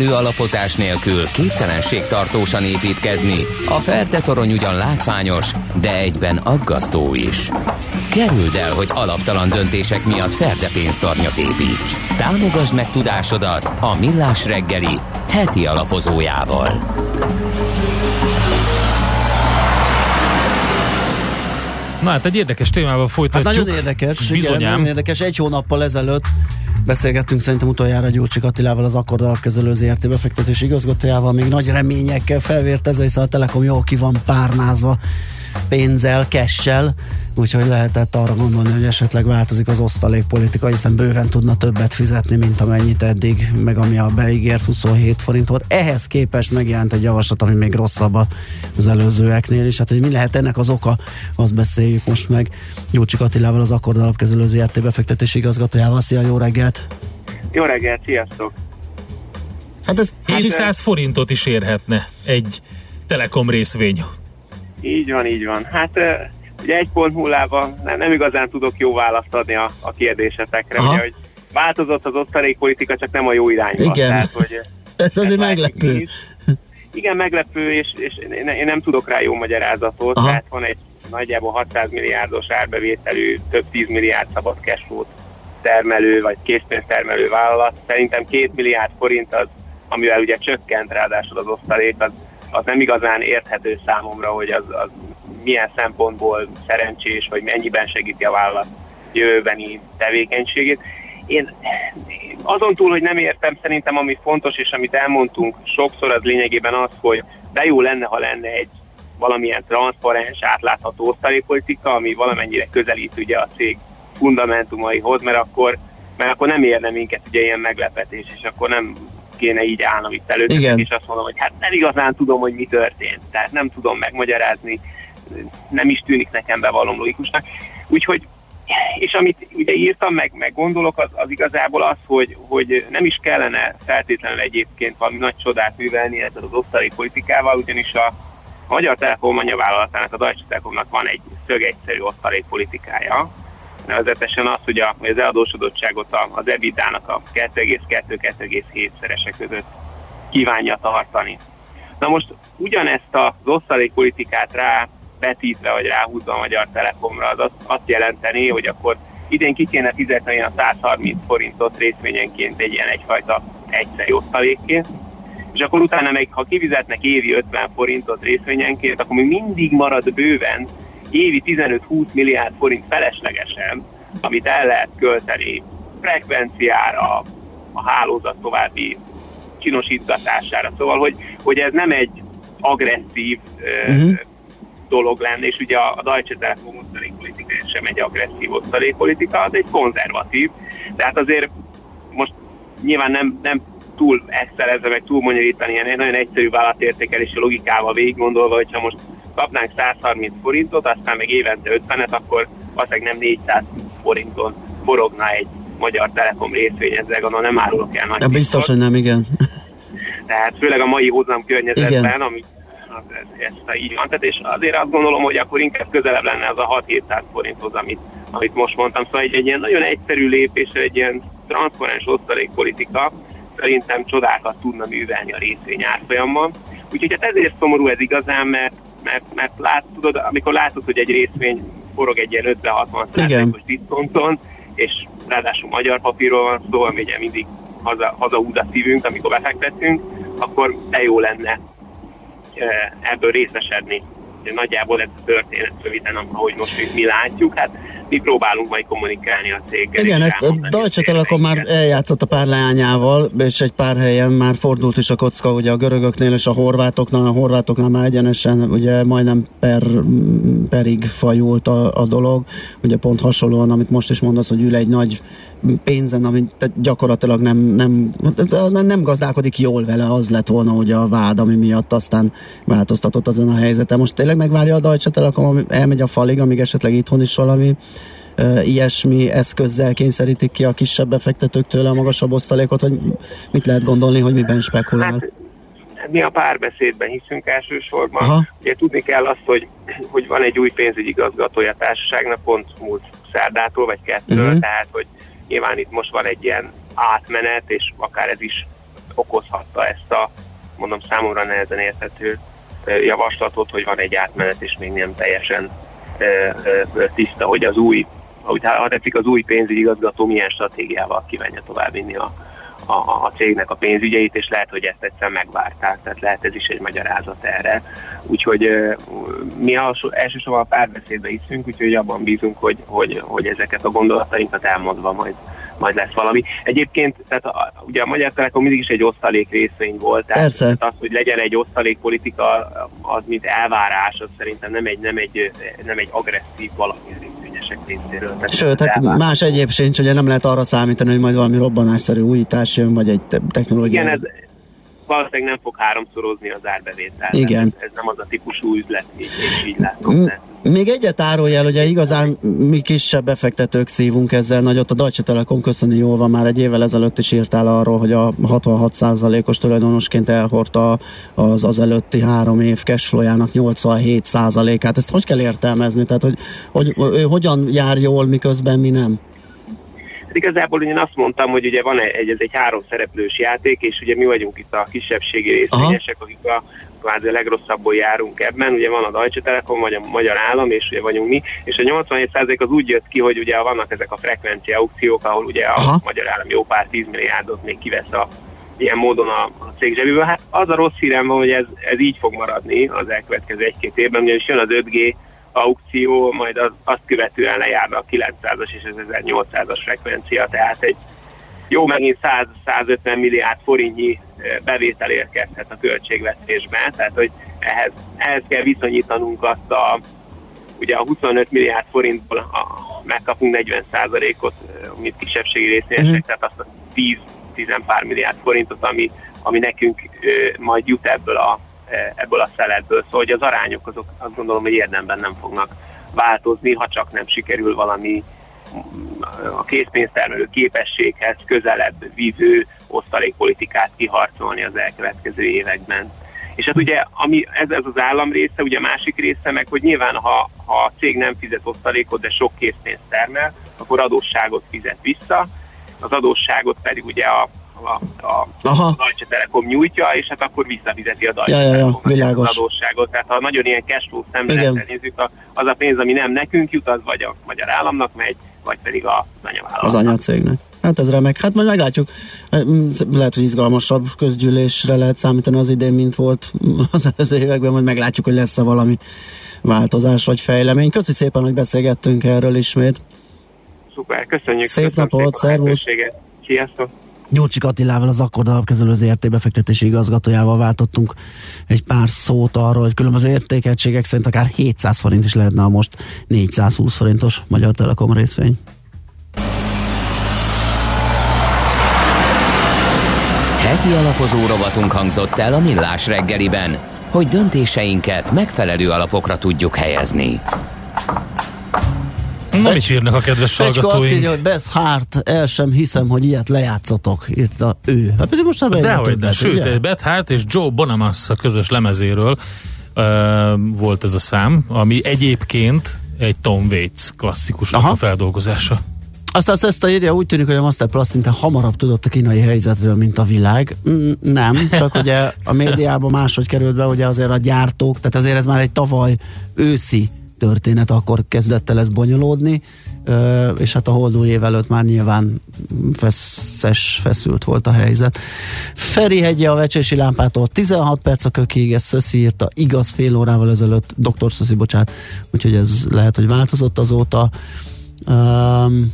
Megfelelő alapozás nélkül képtelenség tartósan építkezni. A Ferde torony ugyan látványos, de egyben aggasztó is. Kerüld el, hogy alaptalan döntések miatt Ferde pénztarnyat építs. Támogasd meg tudásodat a Millás reggeli heti alapozójával. Na hát egy érdekes témával Hát folytatjuk. nagyon érdekes, igen, Bizonyám. nagyon érdekes. Egy hónappal ezelőtt beszélgettünk szerintem utoljára Gyurcsik Attilával, az Akkord alapkezelő ZRT befektetési igazgatójával, még nagy reményekkel felvértezve, hiszen a Telekom jól ki van párnázva pénzzel, kessel, úgyhogy lehetett arra gondolni, hogy esetleg változik az osztalékpolitika, hiszen bőven tudna többet fizetni, mint amennyit eddig, meg ami a beígért 27 forint volt. Ehhez képest megjelent egy javaslat, ami még rosszabb az előzőeknél is. Hát, hogy mi lehet ennek az oka, azt beszéljük most meg Gyurcsik Attilával, az Akkord alapkezelő ZRT befektetési igazgatójával. Szia, jó reggelt! Jó reggelt, sziasztok! Hát ez 700 forintot is érhetne egy Telekom részvény. Így van, így van. Hát ugye egy pont nullában nem, nem igazán tudok jó választ adni a, a kérdésetekre, Aha. ugye, hogy változott az osztalékpolitika, csak nem a jó irányba. Igen. Tehát, hogy, (laughs) Ez azért meglepő. igen, meglepő, és, és én, én nem tudok rá jó magyarázatot, Aha. tehát van egy nagyjából 600 milliárdos árbevételű, több 10 milliárd szabad cashflow termelő, vagy készpénztermelő vállalat. Szerintem 2 milliárd forint az, amivel ugye csökkent ráadásul az osztalék, az, az nem igazán érthető számomra, hogy az, az milyen szempontból szerencsés, vagy mennyiben segíti a vállalat jövőbeni tevékenységét. Én azon túl, hogy nem értem, szerintem ami fontos, és amit elmondtunk sokszor, az lényegében az, hogy de jó lenne, ha lenne egy valamilyen transzparens, átlátható osztalékpolitika, ami valamennyire közelít ugye a cég fundamentumaihoz, mert akkor, mert akkor nem érne minket ugye ilyen meglepetés, és akkor nem kéne így állnom itt előtt, Igen. és azt mondom, hogy hát nem igazán tudom, hogy mi történt, tehát nem tudom megmagyarázni, nem is tűnik nekem bevallom logikusnak. Úgyhogy és amit ugye írtam, meg, meg gondolok, az, az igazából az, hogy, hogy nem is kellene feltétlenül egyébként valami nagy csodát művelni ezzel az osztalék politikával, ugyanis a Magyar Telekom anyavállalatának, a Deutsche Telekomnak van egy szögegyszerű osztalékpolitikája, nevezetesen az, hogy, a, hogy az eladósodottságot az EBITDA-nak a 2,2-2,7 szerese között kívánja tartani. Na most ugyanezt az osztalékpolitikát rá betítve, vagy ráhúzva a Magyar Telekomra, az azt, azt jelenteni, hogy akkor idén ki kéne fizetni a 130 forintot részvényenként egy ilyen egyfajta egyszeri osztalékként, és akkor utána meg, ha kifizetnek évi 50 forintot részvényenként, akkor még mindig marad bőven évi 15-20 milliárd forint feleslegesen, amit el lehet költeni frekvenciára, a hálózat további csinosítgatására. Szóval, hogy, hogy ez nem egy agresszív uh, Mhm. dolog lenne, és ugye a, a Deutsche Telekom osztalékpolitika sem egy agresszív osztalékpolitika, az egy konzervatív. Tehát azért most nyilván nem, nem túl excelezve, meg túl bonyolítani, ilyen nagyon egyszerű vállalatértékelési logikával végig gondolva, hogyha most kapnánk 130 forintot, aztán meg évente 50-et, akkor valószínűleg nem 400 forinton forogna egy magyar Telekom részvény, ezzel gondolom nem árulok el nagy De biztos, hogy nem, igen. (laughs) tehát főleg a mai hozam környezetben, Igen. ami az, ez, ez így van. Tehát és azért azt gondolom, hogy akkor inkább közelebb lenne az a 6-700 forinthoz, amit, amit most mondtam. Szóval egy, egy ilyen nagyon egyszerű lépés, egy ilyen transzparens osztalékpolitika szerintem csodákat tudna művelni a részvény árfolyamban. Úgyhogy hát ezért szomorú ez igazán, mert, mert, mert lát, tudod, amikor látod, hogy egy részvény forog egy ilyen 50-60 százalékos diszkonton, és ráadásul magyar papírról van szó, ami ugye mindig haza, hazahúz a szívünk, amikor befektetünk, akkor de jó lenne ebből részesedni. Ugye Nagyjából ez a történet röviden, ahogy most mi látjuk, hát mi próbálunk majd kommunikálni a céggel. Igen, ezt a Deutsche Telekom már eljátszott a pár leányával, és egy pár helyen már fordult is a kocka, ugye a görögöknél és a horvátoknál, a horvátoknál már egyenesen ugye majdnem per, perig fajult a, a dolog, ugye pont hasonlóan, amit most is mondasz, hogy ül egy nagy pénzen, amit gyakorlatilag nem, nem, nem, gazdálkodik jól vele, az lett volna ugye a vád, ami miatt aztán változtatott azon a helyzeten. Most tényleg megvárja a Deutsche Telekom, ami elmegy a falig, amíg esetleg itthon is valami ilyesmi eszközzel kényszerítik ki a kisebb befektetőktől a magasabb osztalékot, vagy mit lehet gondolni, hogy miben spekulál? mi a párbeszédben hiszünk elsősorban. Aha. Ugye tudni kell azt, hogy, hogy van egy új pénzügyi igazgatója a társaságnak, pont múlt szerdától vagy kettőről, Mhm. tehát hogy Nyilván itt most van egy ilyen átmenet, és akár ez is okozhatta ezt a, mondom, számomra nehezen érthető javaslatot, hogy van egy átmenet, és még nem teljesen tiszta, hogy az új, ahogy ha tetszik, az új pénzügyi igazgató milyen stratégiával kívánja továbbvinni a, a, a cégnek a pénzügyeit, és lehet, hogy ezt egyszer megvárták, tehát lehet ez is egy magyarázat erre. Úgyhogy mi alsó, elsősorban a párbeszédbe hiszünk, úgyhogy abban bízunk, hogy, hogy, hogy ezeket a gondolatainkat elmondva majd majd lesz valami. Egyébként, tehát a, ugye a Magyar Telekom mindig is egy osztalék részvény volt, tehát Persze. az, hogy legyen egy osztalékpolitika, az mint elvárás, az szerintem nem egy, nem egy, nem egy agresszív valami részvényesek részéről. Tehát Sőt, hát elvárás. más egyéb sincs, ugye nem lehet arra számítani, hogy majd valami robbanásszerű újítás jön, vagy egy te- technológia. Igen, ez valószínűleg nem fog háromszorozni az árbevétel. Igen. Ez, nem az a típusú üzlet, így, így, látom. M- Még egyet árulj el, ugye igazán mi kisebb befektetők szívunk ezzel nagyot. A Deutsche Telekom köszöni jól van, már egy évvel ezelőtt is írtál arról, hogy a 66%-os tulajdonosként elhordta az, az előtti három év cashflow-jának 87%-át. Ezt hogy kell értelmezni? Tehát, hogy, hogy ő hogyan jár jól, miközben mi nem? Hát igazából én azt mondtam, hogy ugye van egy, ez egy három szereplős játék, és ugye mi vagyunk itt a kisebbségi részvényesek, akik a kvázi a legrosszabbul járunk ebben. Ugye van a Deutsche Telekom, vagy a Magyar Állam, és ugye vagyunk mi, és a 87% az úgy jött ki, hogy ugye vannak ezek a frekvencia aukciók, ahol ugye a Aha. Magyar Állam jó pár 10 milliárdot még kivesz a ilyen módon a, a cég zsebéből. Hát az a rossz hírem van, hogy ez, ez így fog maradni az elkövetkező egy-két évben, ugyanis jön az 5G aukció, majd az, azt követően lejárna a 900-as és az 1800-as frekvencia, tehát egy jó megint 100-150 milliárd forintnyi bevétel érkezhet a költségvetésbe, tehát hogy ehhez, ehhez kell viszonyítanunk azt a ugye a 25 milliárd forintból a, megkapunk 40%-ot, eh, mint kisebbségi részvényesek, Mhm. tehát azt a 10 10 pár milliárd forintot, ami, ami nekünk ö, majd jut ebből a, ebből a szeletből. Szóval hogy az arányok azok azt gondolom, hogy érdemben nem fognak változni, ha csak nem sikerül valami mm, a készpénztermelő képességhez közelebb vívő osztalékpolitikát kiharcolni az elkövetkező években. És hát ugye, ami ez, ez az állam része, ugye a másik része meg, hogy nyilván ha, ha a cég nem fizet osztalékot, de sok készpénzt termel, akkor adósságot fizet vissza, az adósságot pedig ugye a, a, a Aha. Deutsche Telekom nyújtja, és hát akkor visszafizeti a Deutsche Ja, ja, ja, az adósságot. Tehát ha nagyon ilyen cashflow szemlélettel nézzük, az a pénz, ami nem nekünk jut, az vagy a magyar államnak megy, vagy pedig a anyavállalatnak. Az anyacégnek. Hát ez remek. Hát majd meglátjuk. Lehet, hogy izgalmasabb közgyűlésre lehet számítani az idén, mint volt (laughs) az előző években, majd meglátjuk, hogy lesz-e valami változás vagy fejlemény. Köszi szépen, hogy beszélgettünk erről ismét. Szuper, köszönjük. Szép köszönöm napot, szervusz. Sziasztok! Gyurcsik Attilával, az Akkord alapkezelő ZRT befektetési igazgatójával váltottunk egy pár szót arról, hogy különböző értékeltségek szerint akár 700 forint is lehetne a most 420 forintos Magyar Telekom részvény. Heti alapozó rovatunk hangzott el a Millás reggeliben, hogy döntéseinket megfelelő alapokra tudjuk helyezni. Na, mit írnak a kedves Fecska azt hallgatóink? írja, hogy Beth Hart, el sem hiszem, hogy ilyet lejátszotok, írta ő. Hát pedig most már Dehogy nem. Sőt, ugye? Beth Hart és Joe Bonamassa közös lemezéről uh, volt ez a szám, ami egyébként egy Tom Waits klasszikusnak Aha. a feldolgozása. Aztán ezt írja, úgy tűnik, hogy a Master Plus szinte hamarabb tudott a kínai helyzetről, mint a világ. Mm, Nem, csak ugye a médiában máshogy került be, ugye azért a gyártók, tehát azért ez már egy tavaly őszi történet, akkor kezdett el ez bonyolódni, és hát a holdó év előtt már nyilván feszes, feszült volt a helyzet. Feri hegye a vecsési lámpától 16 perc a kökig, ezt Szöszi írta, igaz fél órával ezelőtt, doktor Szöszi, bocsánat, úgyhogy ez lehet, hogy változott azóta. Um,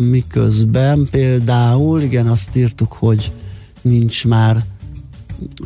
miközben például, igen, azt írtuk, hogy nincs már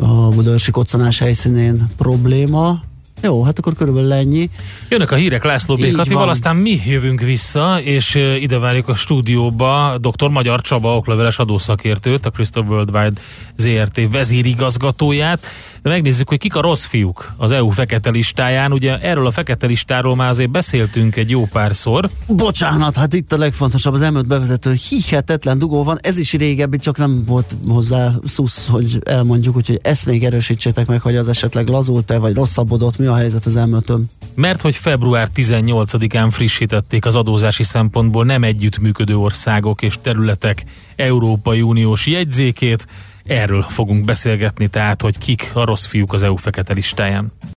a budaörsi koccanás helyszínén probléma. Jó, hát akkor körülbelül ennyi. Jönnek a hírek László B. Katival, aztán mi jövünk vissza, és ide várjuk a stúdióba dr. Magyar Csaba okleveles adószakértőt, a Crystal Worldwide ZRT vezérigazgatóját. Megnézzük, hogy kik a rossz fiúk az EU fekete listáján. Ugye erről a fekete listáról már azért beszéltünk egy jó párszor. Bocsánat, hát itt a legfontosabb az M5 bevezető hihetetlen dugó van, ez is régebbi, csak nem volt hozzá szusz, hogy elmondjuk, úgyhogy ezt még erősítsétek meg, hogy az esetleg lazult-e, vagy rosszabbodott, mi a helyzet az M5-ön. mert hogy február 18-án frissítették az adózási szempontból nem együttműködő országok és területek Európai Uniós jegyzékét. Erről fogunk beszélgetni, tehát, hogy kik a rossz fiúk az EU fekete listáján.